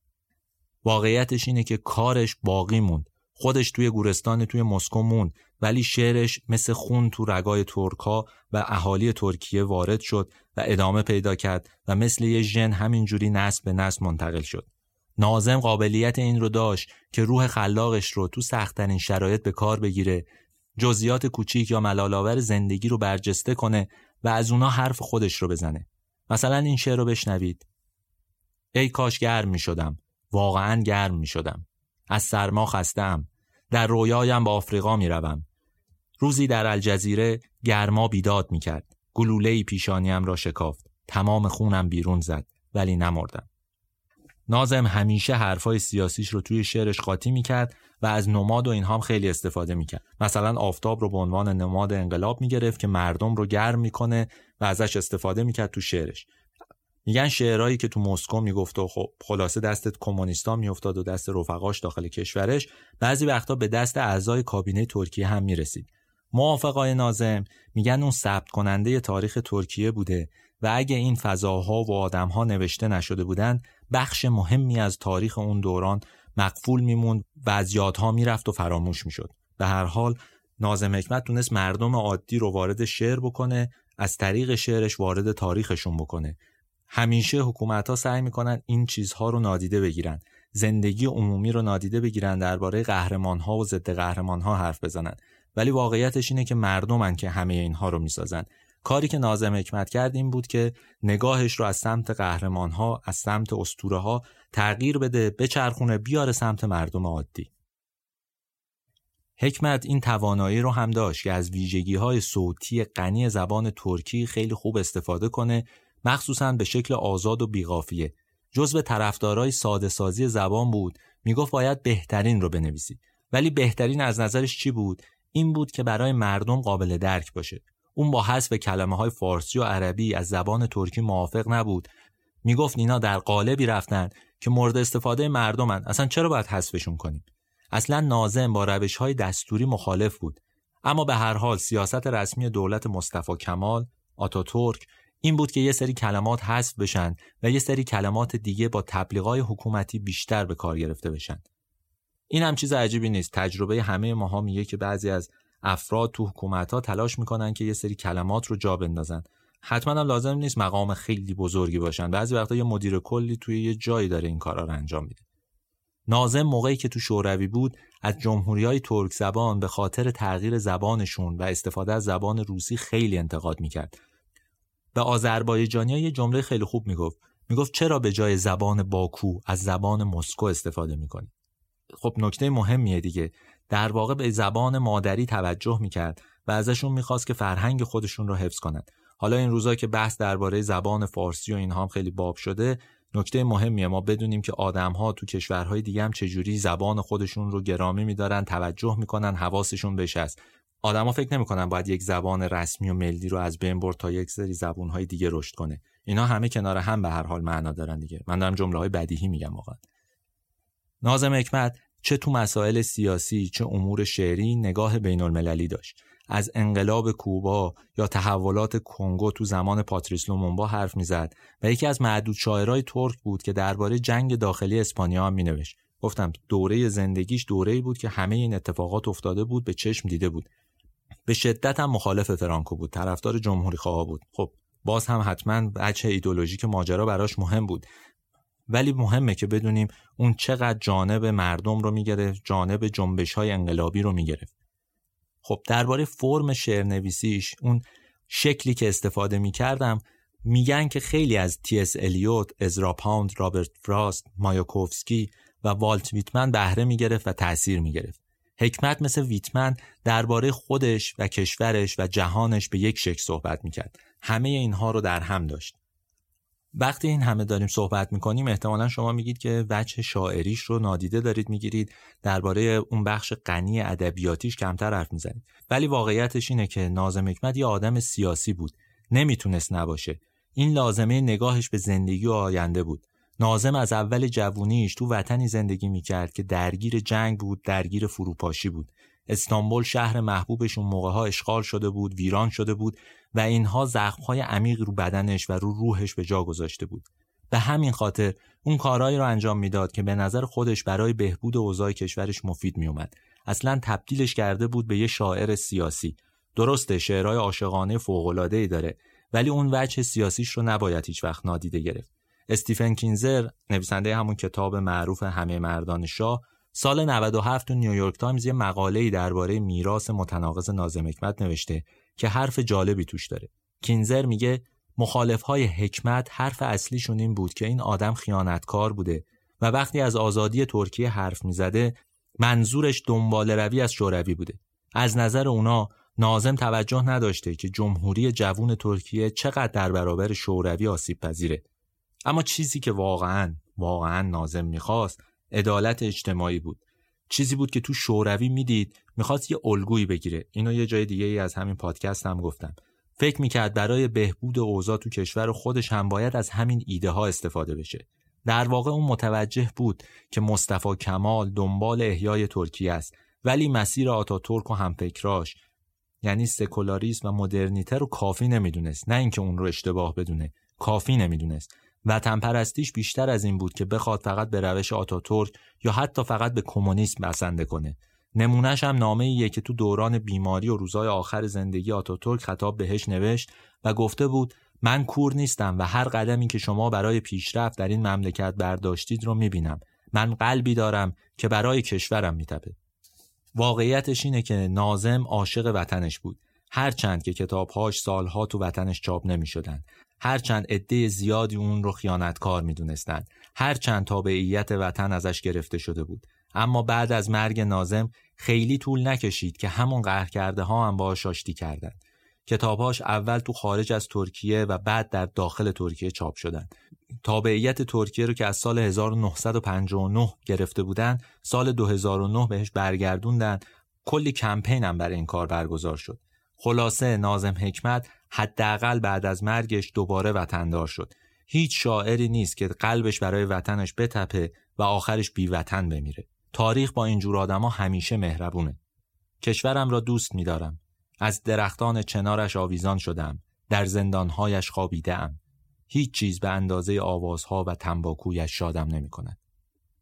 واقعیتش اینه که کارش باقی موند. خودش توی گورستان توی مسکو موند ولی شعرش مثل خون تو رگای ترکا و اهالی ترکیه وارد شد و ادامه پیدا کرد و مثل یه ژن همینجوری نسل به نسل منتقل شد. نازم قابلیت این رو داشت که روح خلاقش رو تو سختترین شرایط به کار بگیره جزئیات کوچیک یا ملالآور زندگی رو برجسته کنه و از اونا حرف خودش رو بزنه. مثلا این شعر رو بشنوید. ای کاش گرم می شدم واقعا گرم می شدم از سرما خستم در رویایم با آفریقا می روم. روزی در الجزیره گرما بیداد می کرد گلوله پیشانیم را شکافت. تمام خونم بیرون زد ولی نمردم. نازم همیشه حرفای سیاسیش رو توی شعرش قاطی می‌کرد و از نماد و اینها هم خیلی استفاده می‌کرد. مثلا آفتاب رو به عنوان نماد انقلاب می‌گرفت که مردم رو گرم می‌کنه و ازش استفاده می‌کرد تو شعرش. میگن شعرهایی که تو مسکو می‌گفت و خب خلاصه دستت کمونیستا میافتاد و دست رفقاش داخل کشورش بعضی وقتا به دست اعضای کابینه ترکیه هم می‌رسید. موافقای نازم میگن اون ثبت کننده تاریخ ترکیه بوده و اگه این فضاها و آدمها نوشته نشده بودند بخش مهمی از تاریخ اون دوران مقفول میموند و از یادها می‌رفت و فراموش می‌شد. به هر حال نازم حکمت تونست مردم عادی رو وارد شعر بکنه از طریق شعرش وارد تاریخشون بکنه. همیشه حکومت ها سعی می‌کنن این چیزها رو نادیده بگیرن. زندگی عمومی رو نادیده بگیرن درباره قهرمان ها و ضد قهرمان ها حرف بزنن. ولی واقعیتش اینه که مردمن که همه اینها رو می‌سازن. کاری که نازم حکمت کرد این بود که نگاهش رو از سمت قهرمان ها از سمت استوره ها تغییر بده بچرخونه بیاره سمت مردم عادی. حکمت این توانایی رو هم داشت که از ویژگی های صوتی غنی زبان ترکی خیلی خوب استفاده کنه مخصوصا به شکل آزاد و بیقافیه. جزو طرفدارای ساده سازی زبان بود می‌گفت باید بهترین رو بنویسی. ولی بهترین از نظرش چی بود؟ این بود که برای مردم قابل درک باشه. اون با حذف کلمه های فارسی و عربی از زبان ترکی موافق نبود. می‌گفت اینا در قالبی رفتن که مورد استفاده مردمن. اصلا چرا باید حذفشون کنیم؟ اصلا نازم با روش های دستوری مخالف بود. اما به هر حال سیاست رسمی دولت مصطفی کمال آتاتورک این بود که یه سری کلمات حذف بشن و یه سری کلمات دیگه با تبلیغای حکومتی بیشتر به کار گرفته بشن. این هم چیز عجیبی نیست. تجربه همه ماها میگه که بعضی از افراد تو حکومت ها تلاش می‌کنن که یه سری کلمات رو جا بندازن. حتما هم لازم نیست مقام خیلی بزرگی باشن. بعضی وقتا یه مدیر کلی توی یه جایی داره این کارا رو انجام میده. نازم موقعی که تو شوروی بود از جمهوری های ترک زبان به خاطر تغییر زبانشون و استفاده از زبان روسی خیلی انتقاد می‌کرد. به آذربایجانی یه جمله خیلی خوب می‌گفت. می‌گفت چرا به جای زبان باکو از زبان مسکو استفاده می‌کنی؟ خب نکته مهمیه دیگه. در واقع به زبان مادری توجه می‌کرد و ازشون می‌خواست که فرهنگ خودشون رو حفظ کنند حالا این روزا که بحث درباره زبان فارسی و اینها هم خیلی باب شده نکته مهمیه. ما بدونیم که آدمها تو کشورهای دیگه هم چجوری زبان خودشون رو گرامی میدارن توجه می‌کنن حواسشون بهش است آدما فکر نمی‌کنن باید یک زبان رسمی و ملی رو از بین برد تا یک سری زبانهای دیگه رشد کنه. اینا همه کنار هم به هر حال معنا دارن دیگه. من دارم جمله های بدیهی میگم واقعا. نازم حکمت چه تو مسائل سیاسی چه امور شعری نگاه بین المللی داشت. از انقلاب کوبا یا تحولات کنگو تو زمان پاتریس لومونبا حرف می‌زد و یکی از معدود شاعرای ترک بود که درباره جنگ داخلی اسپانیا هم مینوشت. گفتم دوره زندگیش دوره‌ای بود که همه این اتفاقات افتاده بود به چشم دیده بود. به شدت هم مخالف فرانکو بود طرفدار جمهوری خواه بود. خب باز هم حتما بچه ایدولوژیک ماجرا براش مهم بود. ولی مهمه که بدونیم اون چقدر جانب مردم رو می‌گرفت جانب جنبش های انقلابی رو می‌گرفت خب درباره فرم شعرنویسیش اون شکلی که استفاده می‌کردم میگن که خیلی از تی اس الیوت، ازرا پاوند، رابرت فراست، مایاکوفسکی و والت ویتمن بهره می‌گرفت و تاثیر می‌گرفت. حکمت مثل ویتمن درباره خودش و کشورش و جهانش به یک شکل صحبت می‌کرد. همه اینها رو در هم داشت. وقتی این همه داریم صحبت می‌کنیم احتمالا شما میگید که وجه شاعریش رو نادیده دارید می‌گیرید درباره اون بخش غنی ادبیاتیش کمتر حرف می‌زنید. ولی واقعیتش اینه که نازم حکمت یه آدم سیاسی بود. نمی‌تونست نباشه. این لازمه نگاهش به زندگی و آینده بود. نازم از اول جوونیش تو وطنی زندگی می‌کرد که درگیر جنگ بود درگیر فروپاشی بود. استانبول شهر محبوبش اون موقع ها اشغال شده بود ویران شده بود. و اینها زخمهای عمیق رو بدنش و رو روحش به جا گذاشته بود. به همین خاطر اون کارهایی رو انجام می‌داد که به نظر خودش برای بهبود اوضاع کشورش مفید میومد اصلا تبدیلش کرده بود به یه شاعر سیاسی. درسته شعرهای عاشقانه فوق‌العاده‌ای داره ولی اون وجه سیاسیش رو نباید هیچ وقت نادیده گرفت. استیفن کینزر نویسنده همون کتاب معروف همه مردان شاه سال 97 تو نیویورک تایمز یه مقاله‌ای درباره میراث متناقض ناظم حکمت نوشته که حرف جالبی توش داره. کینزر میگه مخالفهای حکمت حرف اصلیشون این بود که این آدم خیانتکار بوده و وقتی از آزادی ترکیه حرف می‌زده منظورش دنبال روی از شوروی بوده. از نظر اونا نازم توجه نداشته که جمهوری جوون ترکیه چقدر در برابر شوروی آسیب پذیره. اما چیزی که واقعا واقعا نازم می‌خواست عدالت اجتماعی بود. چیزی بود که تو شوروی می‌دید می‌خواست یه الگویی بگیره. اینو یه جای دیگه ای از همین پادکست هم گفتم. فکر می‌کرد برای بهبود اوضاع تو کشور خودش هم باید از همین ایده ها استفاده بشه. در واقع اون متوجه بود که مصطفی کمال دنبال احیای ترکیه است ولی مسیر آتاتورک و همفکراش یعنی سکولاریسم و مدرنیته رو کافی نمی‌دونست نه اینکه اون رو اشتباه بدونه کافی نمی‌دونست وطن پرستیش بیشتر از این بود که بخواد فقط به روش آتاتورک یا حتی فقط به کمونیسم بسنده کنه. نمونهش هم نامه ایه که تو دوران بیماری و روزای آخر زندگی آتاتورک خطاب بهش نوشت و گفته بود من کور نیستم و هر قدمی که شما برای پیشرفت در این مملکت برداشتید رو می‌بینم. من قلبی دارم که برای کشورم میتپه. واقعیتش اینه که نازم عاشق وطنش بود. هرچند که کتابهاش سالها تو وطنش چاپ نمی شدن. هرچند عده زیادی اون رو خیانتکار می دونستن. هرچند تابعیت وطن ازش گرفته شده بود. اما بعد از مرگ نازم خیلی طول نکشید که همون قهر کرده ها هم باهاش آشتی کردند. کتابهاش اول تو خارج از ترکیه و بعد در داخل ترکیه چاپ شدند. تابعیت ترکیه رو که از سال 1959 گرفته بودن سال 2009 بهش برگردوندن کلی کمپین هم برای این کار برگزار شد خلاصه نازم حکمت حداقل بعد از مرگش دوباره وطندار شد. هیچ شاعری نیست که قلبش برای وطنش بتپه و آخرش بی وطن بمیره. تاریخ با اینجور آدما همیشه مهربونه. کشورم را دوست میدارم. از درختان چنارش آویزان شدم. در زندانهایش خوابیده هیچ چیز به اندازه آوازها و تنباکویش شادم نمی کند.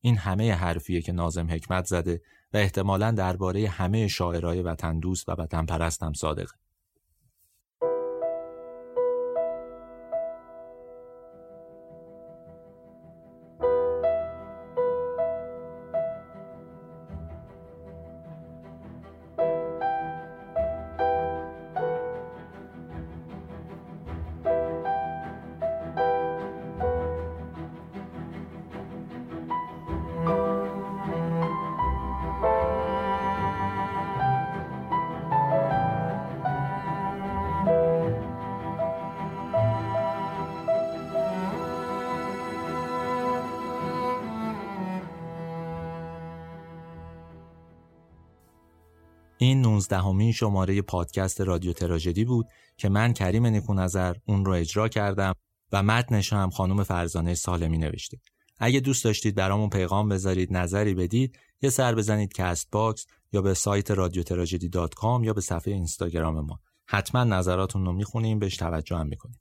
این همه حرفیه که نازم حکمت زده و احتمالا درباره همه شاعرای وطن دوست و وطن پرستم صادقه. 19 شماره پادکست رادیو تراژدی بود که من کریم نکونظر اون رو اجرا کردم و متنش هم خانم فرزانه سالمی نوشته. اگه دوست داشتید برامون پیغام بذارید نظری بدید یه سر بزنید Castbox یا به سایت رادیو تراژدی یا به صفحه اینستاگرام ما حتما نظراتون رو می‌خونیم بهش توجه هم می‌کنیم